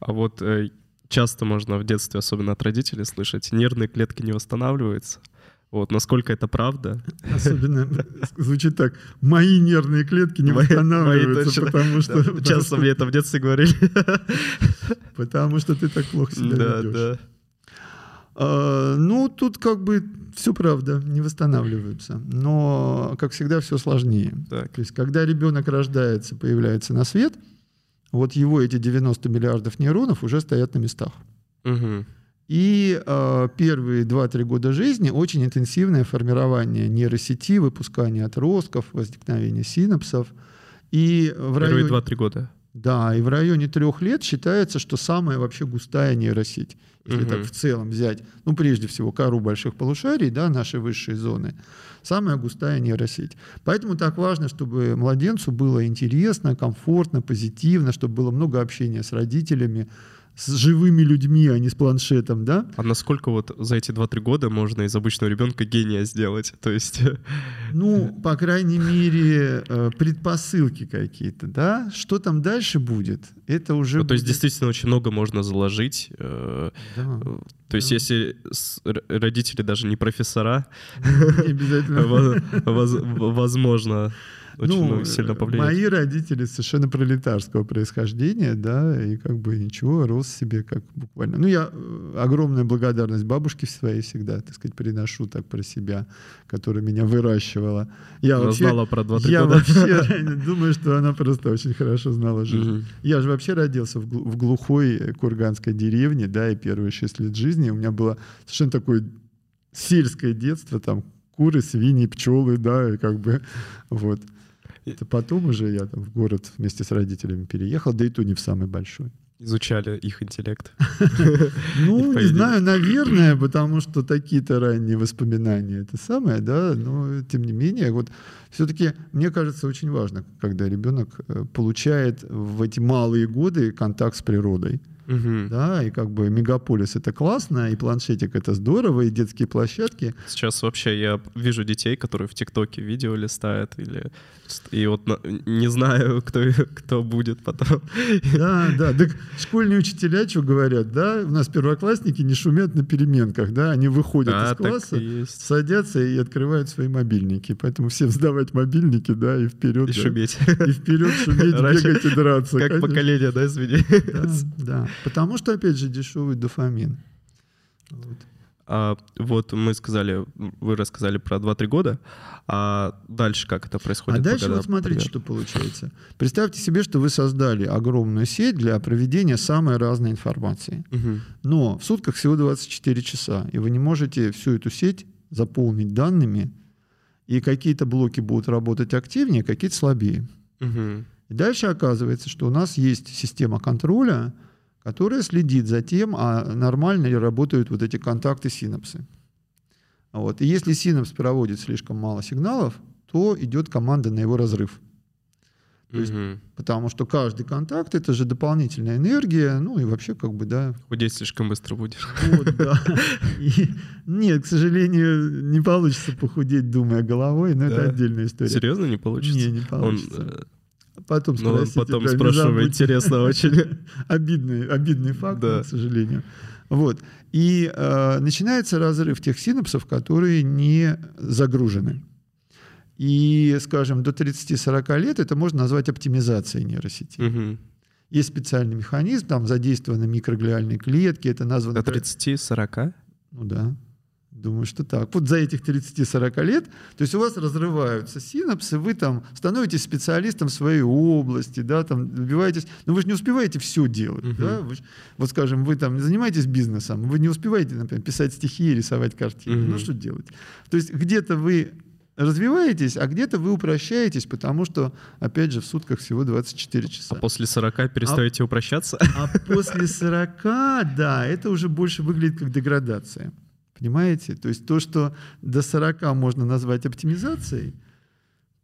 А вот э, часто можно в детстве, особенно от родителей, слышать, нервные клетки не восстанавливаются. Вот, насколько это правда? Особенно звучит так. Мои нервные клетки не восстанавливаются, потому что... Часто мне это в детстве говорили. Потому что ты так плохо себя ведешь. А, ну, тут как бы все правда, не восстанавливаются. Но, как всегда, все сложнее. Так. То есть, когда ребенок рождается, появляется на свет, вот его эти 90 миллиардов нейронов уже стоят на местах. Угу. И э, первые 2-3 года жизни очень интенсивное формирование нейросети, выпускание отростков, возникновение синапсов. И в Первые районе... 2-3 года? Да, и в районе трех лет считается, что самая вообще густая нейросеть. Если угу. так в целом взять, ну, прежде всего, кору больших полушарий, да, наши высшие зоны, самая густая нейросеть. Поэтому так важно, чтобы младенцу было интересно, комфортно, позитивно, чтобы было много общения с родителями, с живыми людьми, а не с планшетом, да? А насколько вот за эти 2-3 года можно из обычного ребенка гения сделать? То есть... Ну, по крайней мере, э, предпосылки какие-то, да? Что там дальше будет? Это уже... Ну, то есть действительно очень много можно заложить. Э, да. То есть, если родители даже не профессора, не обязательно. возможно, очень ну, сильно повлияет. Мои родители совершенно пролетарского происхождения, да, и как бы ничего, рос себе как буквально. Ну, я э, огромная благодарность бабушке своей всегда, так сказать, приношу так про себя, которая меня выращивала. Я она вообще, знала про 2-3 Я вообще думаю, что она просто очень хорошо знала жизнь. Я же вообще родился в глухой курганской деревне, да, и первые 6 лет жизни у меня было совершенно такое сельское детство, там куры, свиньи, пчелы, да, и как бы вот. Это потом уже я там в город вместе с родителями переехал, да и то не в самый большой. Изучали их интеллект. Ну, не знаю, наверное, потому что такие-то ранние воспоминания это самое, да, но тем не менее, вот все-таки мне кажется очень важно, когда ребенок э, получает в эти малые годы контакт с природой. Угу. Да, и как бы мегаполис это классно, и планшетик это здорово, и детские площадки. Сейчас вообще я вижу детей, которые в ТикТоке видео листают, или и вот не знаю, кто, кто будет потом. Да, да. Так школьные учителя что говорят, да? У нас первоклассники не шумят на переменках, да? Они выходят да, из класса, садятся и открывают свои мобильники. Поэтому всем сдавать мобильники, да, и вперед. И да? шуметь. И вперед шуметь, бегать и драться. Как конечно. поколение, да, извини. Да, да. Потому что, опять же, дешевый дофамин. Вот. А, вот мы сказали, вы рассказали про 2-3 года, а дальше как это происходит? А дальше вот смотрите, например? что получается. Представьте себе, что вы создали огромную сеть для проведения самой разной информации. Угу. Но в сутках всего 24 часа, и вы не можете всю эту сеть заполнить данными, и какие-то блоки будут работать активнее, какие-то слабее. Угу. И дальше оказывается, что у нас есть система контроля, которая следит за тем, а нормально ли работают вот эти контакты синапсы. Вот. И если синапс проводит слишком мало сигналов, то идет команда на его разрыв. То есть, Потому что каждый контакт это же дополнительная энергия, ну и вообще как бы да. Худеть слишком быстро будешь. Вот, да. И, нет, к сожалению, не получится похудеть, думая головой, но да. это отдельная история. Серьезно не получится? Не, не получится. Он, потом Ну, потом спрашиваю, интересно очень. Обидный, обидный факт, да. к сожалению. Вот. И э, начинается разрыв тех синапсов, которые не загружены. И, скажем, до 30-40 лет это можно назвать оптимизацией нейросети. Угу. Есть специальный механизм, там задействованы микроглиальные клетки, это названо... До 30-40? Ну да. Думаю, что так. Вот за этих 30-40 лет, то есть у вас разрываются синапсы, вы там становитесь специалистом в своей области, да, там добиваетесь, но вы же не успеваете все делать, uh-huh. да, вы, вот скажем, вы там занимаетесь бизнесом, вы не успеваете, например, писать стихи и рисовать картины, uh-huh. ну что делать? То есть где-то вы развиваетесь, а где-то вы упрощаетесь, потому что, опять же, в сутках всего 24 часа. А после 40 перестаете а, упрощаться? А после 40, да, это уже больше выглядит как деградация. Понимаете? То есть то, что до 40 можно назвать оптимизацией,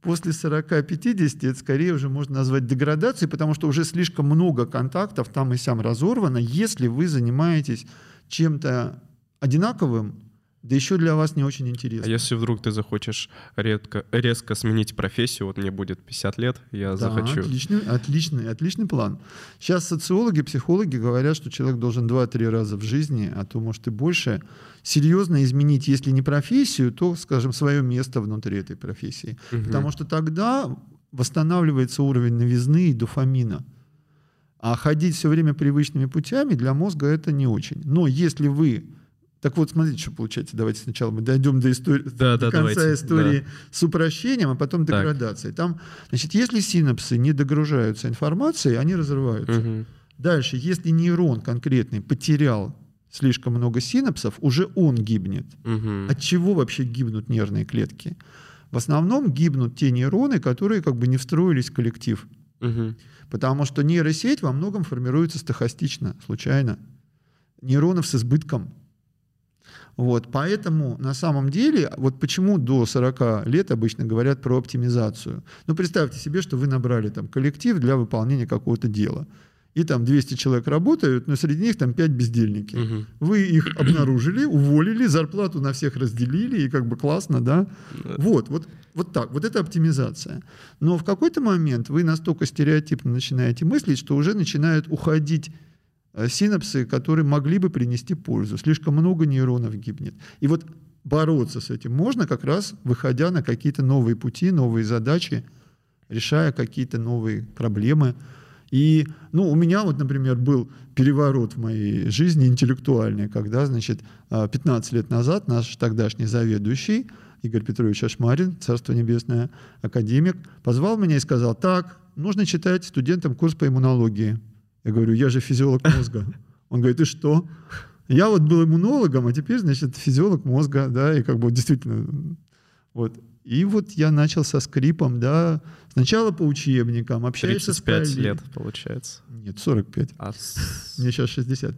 после 40-50 это скорее уже можно назвать деградацией, потому что уже слишком много контактов там и сям разорвано, если вы занимаетесь чем-то одинаковым, да еще для вас не очень интересно. А если вдруг ты захочешь редко, резко сменить профессию, вот мне будет 50 лет, я да, захочу. Отличный, отличный, отличный план. Сейчас социологи, психологи говорят, что человек должен 2-3 раза в жизни, а то, может, и больше, серьезно изменить, если не профессию, то, скажем, свое место внутри этой профессии. Угу. Потому что тогда восстанавливается уровень новизны и дофамина. А ходить все время привычными путями для мозга это не очень. Но если вы так вот, смотрите, что получается. Давайте сначала мы дойдем до, истории, да, до да, конца давайте, истории да. с упрощением, а потом деградацией. Там, значит, если синапсы не догружаются информацией, они разрываются. Угу. Дальше, если нейрон конкретный потерял слишком много синапсов, уже он гибнет. Угу. От чего вообще гибнут нервные клетки? В основном гибнут те нейроны, которые как бы не встроились в коллектив. Угу. Потому что нейросеть во многом формируется стахастично, случайно. Нейронов с избытком. Вот, поэтому на самом деле, вот почему до 40 лет обычно говорят про оптимизацию. Ну, представьте себе, что вы набрали там коллектив для выполнения какого-то дела. И там 200 человек работают, но среди них там 5 бездельники. Угу. Вы их обнаружили, уволили, зарплату на всех разделили, и как бы классно, да? Вот, вот, вот так, вот это оптимизация. Но в какой-то момент вы настолько стереотипно начинаете мыслить, что уже начинают уходить синапсы, которые могли бы принести пользу. Слишком много нейронов гибнет. И вот бороться с этим можно как раз выходя на какие-то новые пути, новые задачи, решая какие-то новые проблемы. И, ну, у меня вот, например, был переворот в моей жизни интеллектуальный, когда, значит, 15 э, лет назад наш тогдашний заведующий Игорь Петрович Ашмарин, Царство Небесное, академик, позвал меня и сказал, так, нужно читать студентам курс по иммунологии. Я говорю, я же физиолог мозга. Он говорит, и что? Я вот был иммунологом, а теперь, значит, физиолог мозга, да, и как бы действительно, вот. И вот я начал со скрипом, да, сначала по учебникам, общаешься 35 с лет, получается. Нет, 45. А Мне сейчас 60.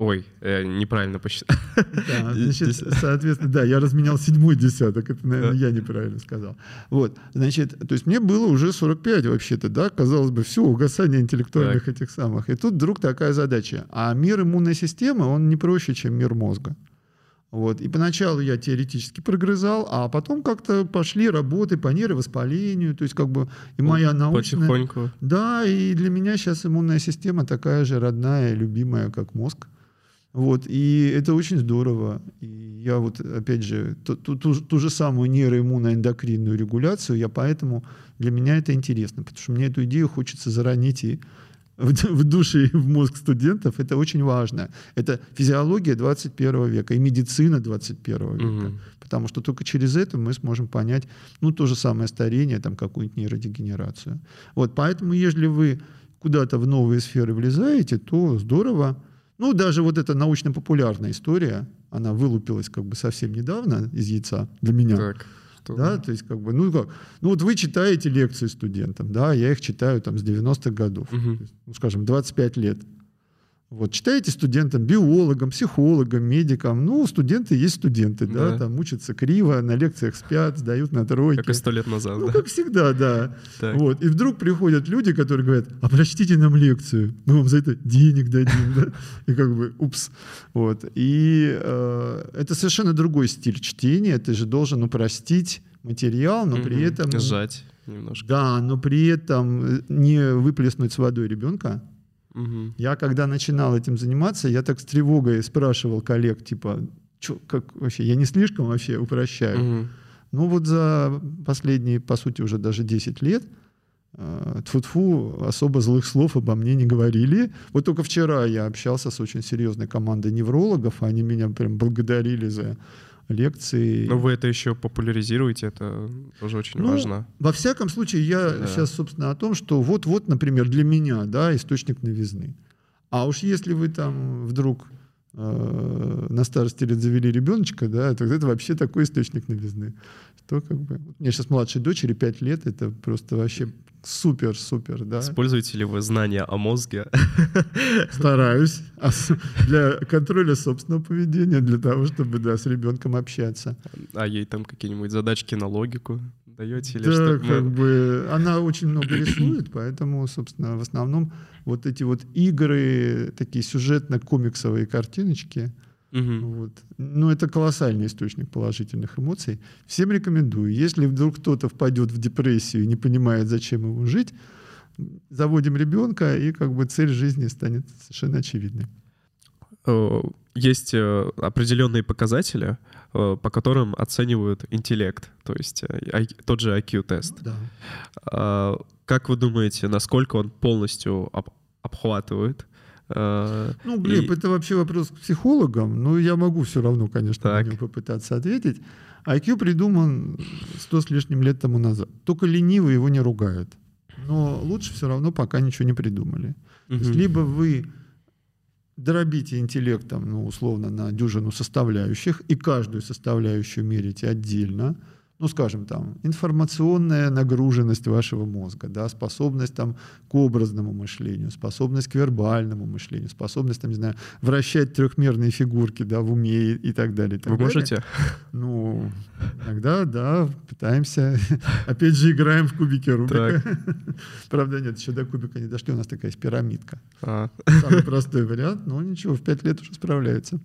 Ой, я неправильно посчитал. Да, значит, соответственно, да, я разменял седьмой десяток, это, наверное, я неправильно сказал. Вот, значит, то есть мне было уже 45 вообще-то, да, казалось бы, все, угасание интеллектуальных так. этих самых. И тут вдруг такая задача. А мир иммунной системы, он не проще, чем мир мозга. Вот. И поначалу я теоретически прогрызал, а потом как-то пошли работы по нейровоспалению, то есть как бы и моя научная... Потихоньку. Да, и для меня сейчас иммунная система такая же родная, любимая, как мозг. Вот, и это очень здорово. И я вот, опять же, ту, ту, ту, ту же самую нейроиммуноэндокринную регуляцию, я поэтому, для меня это интересно, потому что мне эту идею хочется заронить и в, в душе и в мозг студентов. Это очень важно. Это физиология 21 века и медицина 21 века. Угу. Потому что только через это мы сможем понять, ну, то же самое старение, там, какую-нибудь нейродегенерацию. Вот, поэтому, если вы куда-то в новые сферы влезаете, то здорово, ну, даже вот эта научно-популярная история, она вылупилась как бы совсем недавно из яйца для меня. Так. Что? Да, то есть как бы, ну как, ну вот вы читаете лекции студентам, да, я их читаю там с 90-х годов, угу. есть, ну скажем, 25 лет. Вот, читаете студентам, биологам, психологам, медикам. Ну, студенты есть студенты, да, да там учатся криво, на лекциях спят, сдают на тройки. Как и сто лет назад, Ну, да. как всегда, да. Так. Вот. И вдруг приходят люди, которые говорят, а прочтите нам лекцию, мы вам за это денег дадим, да. И как бы, упс. Вот. И э, это совершенно другой стиль чтения, ты же должен упростить материал, но при этом... Сжать немножко. Да, но при этом не выплеснуть с водой ребенка. Угу. Я когда начинал этим заниматься, я так с тревогой спрашивал коллег, типа, чё, как вообще, я не слишком вообще упрощаю. Угу. Ну вот за последние, по сути, уже даже 10 лет э, тфу особо злых слов обо мне не говорили. Вот только вчера я общался с очень серьезной командой неврологов, они меня прям благодарили за лекции. Но вы это еще популяризируете, это тоже очень ну, важно. Во всяком случае, я да. сейчас, собственно, о том, что вот-вот, например, для меня, да, источник новизны. А уж если вы там вдруг э, на старости лет завели ребеночка, да, тогда это вообще такой источник новизны. Что как бы... У меня сейчас младшей дочери 5 лет, это просто вообще супер-супер, да. Используете ли вы знания о мозге? Стараюсь. Для контроля собственного поведения, для того, чтобы, да, с ребенком общаться. А ей там какие-нибудь задачки на логику даете? Или да, что? как мы... бы, она очень много рисует, поэтому, собственно, в основном вот эти вот игры, такие сюжетно-комиксовые картиночки, Угу. Вот. Ну, это колоссальный источник положительных эмоций. Всем рекомендую. Если вдруг кто-то впадет в депрессию и не понимает, зачем ему жить, заводим ребенка, и как бы цель жизни станет совершенно очевидной. Э, есть э, определенные показатели, э, по которым оценивают интеллект, то есть тот же IQ-тест. да. А, как вы думаете, насколько он полностью обхватывает ну, Глеб, и... это вообще вопрос к психологам, но я могу все равно, конечно, так. на него попытаться ответить. IQ придуман сто с лишним лет тому назад. Только ленивые его не ругают. Но лучше все равно пока ничего не придумали. Угу. То есть либо вы дробите интеллектом, ну, условно, на дюжину составляющих, и каждую составляющую мерите отдельно, ну, скажем, там, информационная нагруженность вашего мозга, да, способность там, к образному мышлению, способность к вербальному мышлению, способность, там, не знаю, вращать трехмерные фигурки да, в уме и, и так далее. И так Вы далее. можете? Ну, иногда, да, пытаемся. Опять же, играем в кубики Рубика. Правда, нет, еще до кубика не дошли, у нас такая есть пирамидка. А. Самый простой вариант, но ничего, в пять лет уже справляется.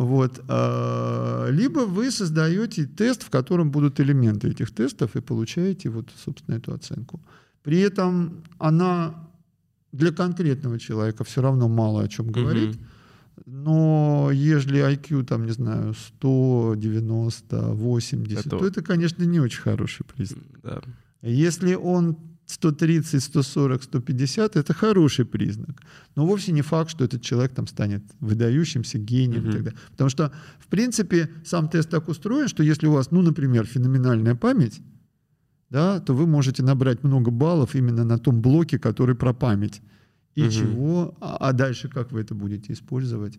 Вот. А, либо вы создаете тест, в котором будут элементы этих тестов, и получаете вот, собственно, эту оценку. При этом она для конкретного человека все равно мало о чем говорит. Угу. Но если IQ, там, не знаю, 100, 90, 80, это... то это, конечно, не очень хороший признак. Да. Если он 130, 140, 150 это хороший признак. Но вовсе не факт, что этот человек там станет выдающимся гением mm-hmm. и так далее. Потому что, в принципе, сам тест так устроен, что если у вас, ну, например, феноменальная память, да, то вы можете набрать много баллов именно на том блоке, который про память. И mm-hmm. чего, а, а дальше как вы это будете использовать?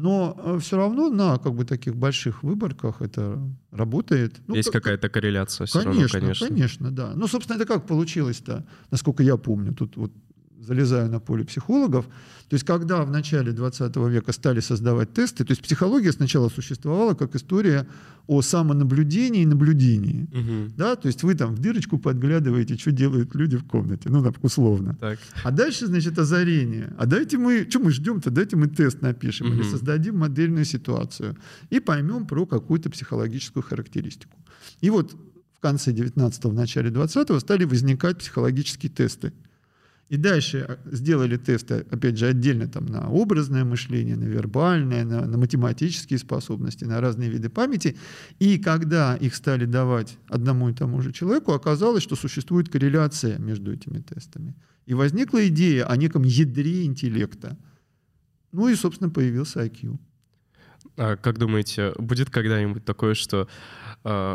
Но э, все равно на как бы таких больших выборках это работает. Ну, Есть как, какая-то корреляция конечно, равно, конечно. Конечно, да. Ну, собственно, это как получилось-то, насколько я помню. Тут вот залезаю на поле психологов. То есть когда в начале 20 века стали создавать тесты, то есть психология сначала существовала как история о самонаблюдении и наблюдении. Угу. Да? То есть вы там в дырочку подглядываете, что делают люди в комнате, ну, так условно. Так. А дальше, значит, озарение. А дайте мы, что мы ждем-то, дайте мы тест напишем угу. или создадим модельную ситуацию и поймем про какую-то психологическую характеристику. И вот в конце 19-го, в начале 20-го стали возникать психологические тесты. И дальше а, сделали тесты, опять же, отдельно там на образное мышление, на вербальное, на, на математические способности, на разные виды памяти. И когда их стали давать одному и тому же человеку, оказалось, что существует корреляция между этими тестами. И возникла идея о неком ядре интеллекта. Ну и, собственно, появился IQ. А как думаете, будет когда-нибудь такое, что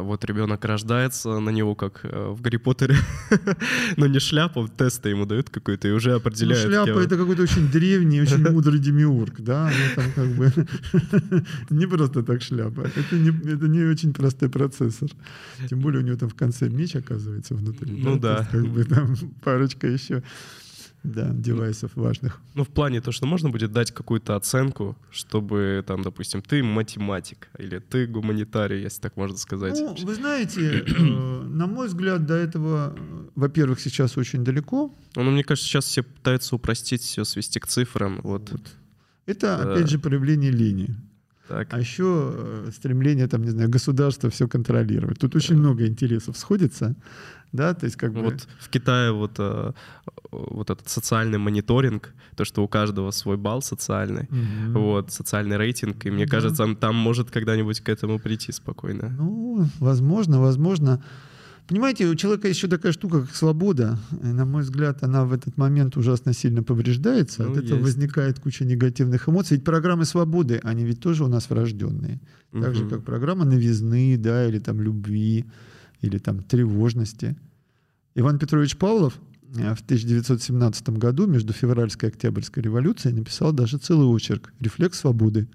вот ребенок рождается, на него как э, в Гарри Поттере, но не шляпа, тесты ему дают какой-то и уже ну, определяют. Ну, шляпа это какой-то очень древний, очень мудрый демиург, да, ну там как бы не просто так шляпа, это не, это не очень простой процессор. Тем более у него там в конце меч оказывается внутри. Ну да. да. как бы там парочка еще да, девайсов важных. Ну, в плане то, что можно будет дать какую-то оценку, чтобы, там, допустим, ты математик или ты гуманитарий, если так можно сказать. Ну, вы знаете, э, на мой взгляд, до этого, э, во-первых, сейчас очень далеко. Ну, мне кажется, сейчас все пытаются упростить все, свести к цифрам. Вот. вот. Это, опять же, проявление лени. Так. А еще э, стремление, там, не знаю, государства все контролировать. Тут очень много интересов сходится. Да, то есть как бы... Вот в Китае вот, э, вот этот социальный мониторинг, то, что у каждого свой балл социальный, угу. вот, социальный рейтинг, и мне да. кажется, там, там может когда-нибудь к этому прийти спокойно. Ну, возможно, возможно. Понимаете, у человека еще такая штука, как свобода. И, на мой взгляд, она в этот момент ужасно сильно повреждается. Ну, От этого есть. возникает куча негативных эмоций. Ведь программы свободы, они ведь тоже у нас врожденные. Так угу. же, как программа новизны, да, или там любви, или там тревожности. Иван Петрович Павлов э, в 1917 году между февральской и октябрьской революцией написал даже целый очерк «Рефлекс свободы»,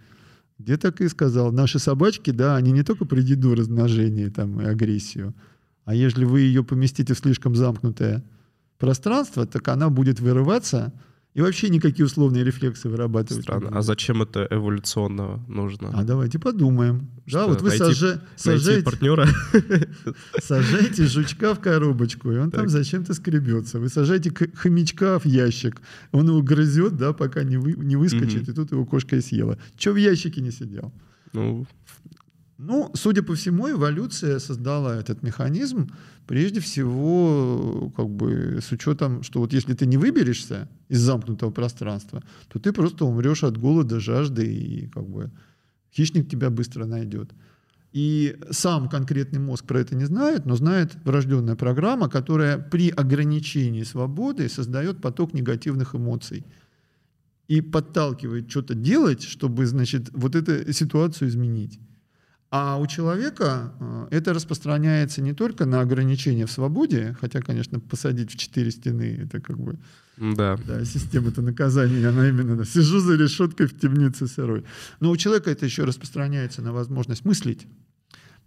где так и сказал, наши собачки, да, они не только при еду размножение там, и агрессию, а если вы ее поместите в слишком замкнутое пространство, так она будет вырываться и вообще никакие условные рефлексы вырабатывать. Странно. А зачем это эволюционно нужно? А давайте подумаем. Что, да, вот вы найти, сажа... сажаете партнера. Сажаете жучка в коробочку, и он так. там зачем-то скребется. Вы сажаете хомячка в ящик, он его грызет, да, пока не, вы... не выскочит, угу. и тут его кошка и съела. Че в ящике не сидел? Ну, ну, судя по всему, эволюция создала этот механизм, прежде всего, как бы с учетом, что вот если ты не выберешься из замкнутого пространства, то ты просто умрешь от голода, жажды, и как бы хищник тебя быстро найдет. И сам конкретный мозг про это не знает, но знает врожденная программа, которая при ограничении свободы создает поток негативных эмоций и подталкивает что-то делать, чтобы, значит, вот эту ситуацию изменить. А у человека э, это распространяется не только на ограничения в свободе, хотя, конечно, посадить в четыре стены это как бы да. Да, система-то наказания, она именно да, сижу за решеткой в темнице сырой. Но у человека это еще распространяется на возможность мыслить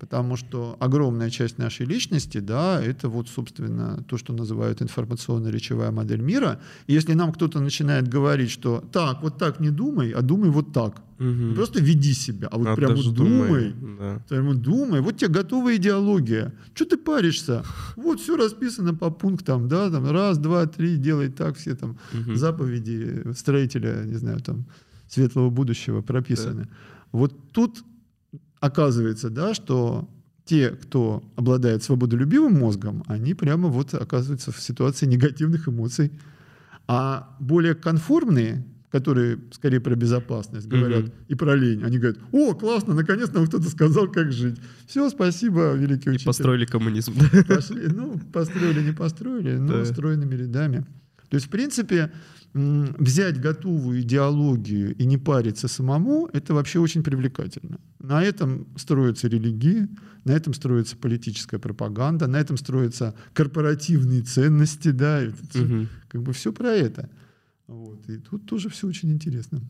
потому что огромная часть нашей личности, да, это вот, собственно, то, что называют информационно-речевая модель мира. И если нам кто-то начинает говорить, что так, вот так не думай, а думай вот так, угу. просто веди себя, а вот а прямо думай, думай да. прямо думай, вот тебе готовая идеология, что ты паришься? Вот все расписано по пунктам, да, там раз, два, три, делай так, все там угу. заповеди строителя, не знаю, там светлого будущего прописаны. Да. Вот тут оказывается, да, что те, кто обладает свободолюбивым мозгом, они прямо вот оказываются в ситуации негативных эмоций. А более конформные, которые скорее про безопасность говорят mm-hmm. и про лень, они говорят, о, классно, наконец-то нам кто-то сказал, как жить. Все, спасибо, великий учитель. И построили коммунизм. Пошли, ну, построили, не построили, но да. стройными рядами. То есть, в принципе, взять готовую идеологию и не париться самому, это вообще очень привлекательно. На этом строятся религии, на этом строится политическая пропаганда, на этом строятся корпоративные ценности, да, угу. как бы все про это. Вот. И тут тоже все очень интересно.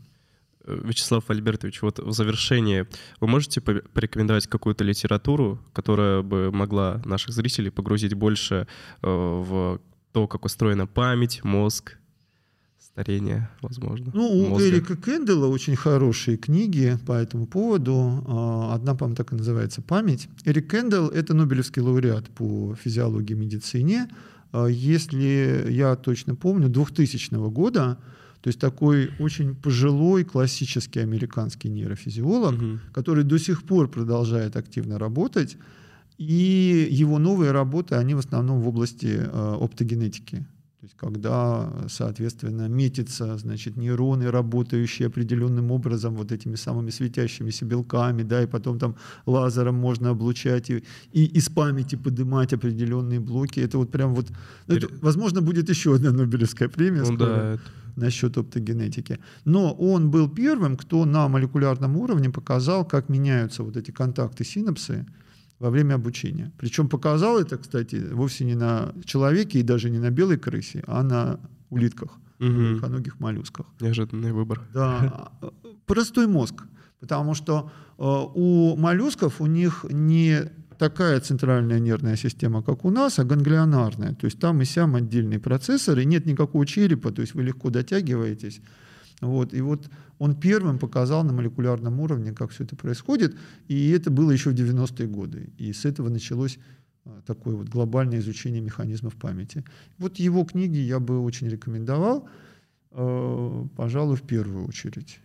Э, Вячеслав Альбертович, вот в завершение вы можете порекомендовать какую-то литературу, которая бы могла наших зрителей погрузить больше э, в то, как устроена память, мозг, старение, возможно. Ну, у мозга. Эрика Кендалла очень хорошие книги по этому поводу. А, одна, по-моему, так и называется «Память». Эрик Кендалл — это Нобелевский лауреат по физиологии и медицине. А, если я точно помню, 2000 года, то есть такой очень пожилой классический американский нейрофизиолог, угу. который до сих пор продолжает активно работать. И его новые работы, они в основном в области э, оптогенетики. То есть когда, соответственно, метятся значит, нейроны, работающие определенным образом вот этими самыми светящимися белками, да, и потом там лазером можно облучать и, и из памяти поднимать определенные блоки. Это вот прям вот... Ну, это, возможно, будет еще одна Нобелевская премия ну, скоро да, это... насчет оптогенетики. Но он был первым, кто на молекулярном уровне показал, как меняются вот эти контакты синапсы, во время обучения. Причем показал это, кстати, вовсе не на человеке и даже не на белой крысе, а на улитках, угу. многих моллюсках. Неожиданный выбор. Да. Простой мозг. Потому что э, у моллюсков у них не такая центральная нервная система, как у нас, а ганглионарная. То есть там и сям отдельные процессоры, нет никакого черепа, то есть вы легко дотягиваетесь. Вот. И вот он первым показал на молекулярном уровне, как все это происходит. И это было еще в 90-е годы. И с этого началось а, такое вот глобальное изучение механизмов памяти. Вот его книги я бы очень рекомендовал, э, пожалуй, в первую очередь.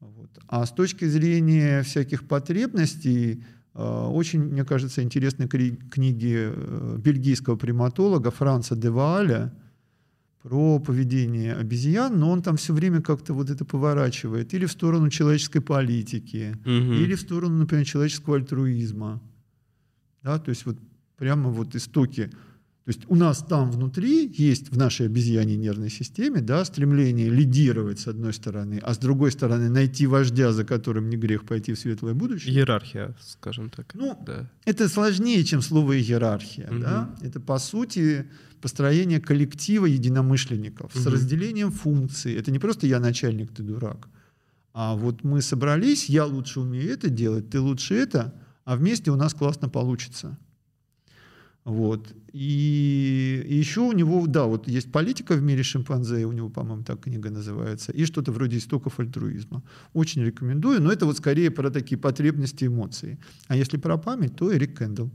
Вот. А с точки зрения всяких потребностей, э, очень, мне кажется, интересны книги э, бельгийского приматолога Франца де Вааля про поведение обезьян, но он там все время как-то вот это поворачивает или в сторону человеческой политики, угу. или в сторону, например, человеческого альтруизма. Да, то есть вот прямо вот истоки то есть у нас там внутри есть в нашей обезьяне нервной системе да, стремление лидировать с одной стороны, а с другой стороны найти вождя, за которым не грех пойти в светлое будущее. Иерархия, скажем так. Ну, да. это сложнее, чем слово иерархия. Угу. Да? Это по сути построение коллектива единомышленников угу. с разделением функций. Это не просто я начальник, ты дурак. А вот мы собрались, я лучше умею это делать, ты лучше это, а вместе у нас классно получится. Вот. И, и еще у него, да, вот есть политика в мире шимпанзе, у него, по-моему, так книга называется, и что-то вроде истоков альтруизма. Очень рекомендую, но это вот скорее про такие потребности, эмоции. А если про память, то Эрик Кэндл.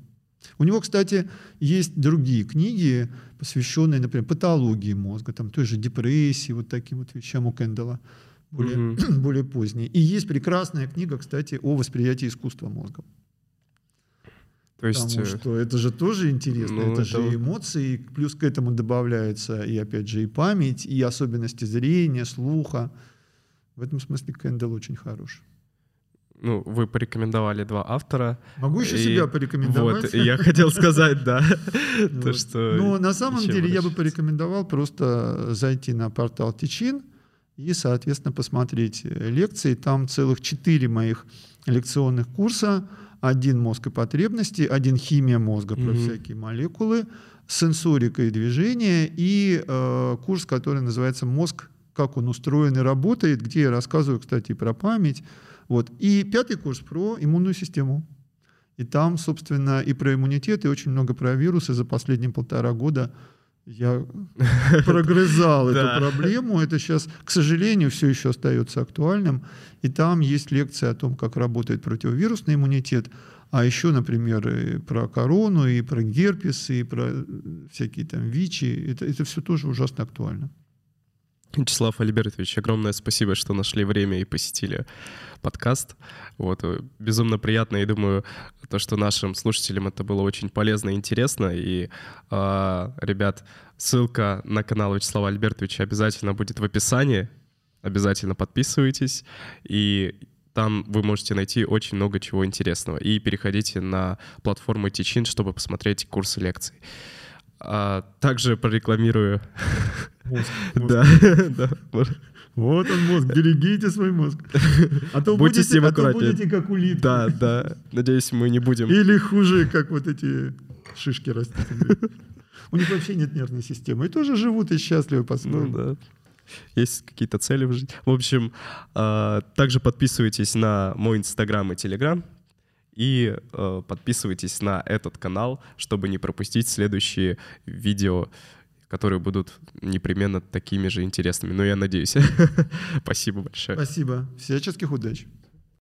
У него, кстати, есть другие книги, посвященные, например, патологии мозга, там той же депрессии, вот таким вот вещам у Кэндала, более, mm-hmm. более поздние. И есть прекрасная книга, кстати, о восприятии искусства мозга. То есть, Потому э, что это же тоже интересно, ну, это, это же эмоции, плюс к этому добавляется и опять же и память, и особенности зрения, слуха. В этом смысле Кэндалл очень хорош. Ну, вы порекомендовали два автора. Могу еще и, себя порекомендовать. Вот, я хотел сказать, да. То, что ну, на самом деле я бы порекомендовал просто зайти на портал Тичин и, соответственно, посмотреть лекции. Там целых четыре моих лекционных курса один мозг и потребности, один химия мозга про mm-hmm. всякие молекулы, сенсорика и движение, и э, курс, который называется «Мозг. Как он устроен и работает», где я рассказываю, кстати, про память. Вот. И пятый курс про иммунную систему. И там, собственно, и про иммунитет, и очень много про вирусы за последние полтора года я прогрызал эту проблему. Это сейчас, к сожалению, все еще остается актуальным. И там есть лекция о том, как работает противовирусный иммунитет. А еще, например, и про корону, и про герпес, и про всякие там ВИЧи. Это, это все тоже ужасно актуально. Вячеслав Альбертович, огромное спасибо, что нашли время и посетили подкаст. Вот, э, безумно приятно, и думаю, то, что нашим слушателям это было очень полезно и интересно. И, э, ребят, ссылка на канал Вячеслава Альбертовича обязательно будет в описании. Обязательно подписывайтесь. И там вы можете найти очень много чего интересного. И переходите на платформу Течин, чтобы посмотреть курсы лекций. А, также прорекламирую. Мозг. мозг. Да, да. Вот он мозг, берегите свой мозг. А то будете, а то будете как улитки. Да, да. Надеюсь, мы не будем. Или хуже, как вот эти шишки растительные. У них вообще нет нервной системы. И тоже живут и счастливы по-своему. Ну, да. Есть какие-то цели в жизни. В общем, а, также подписывайтесь на мой инстаграм и телеграм. И э, подписывайтесь на этот канал, чтобы не пропустить следующие видео, которые будут непременно такими же интересными. Но я надеюсь. Спасибо большое. Спасибо. Всяческих удач.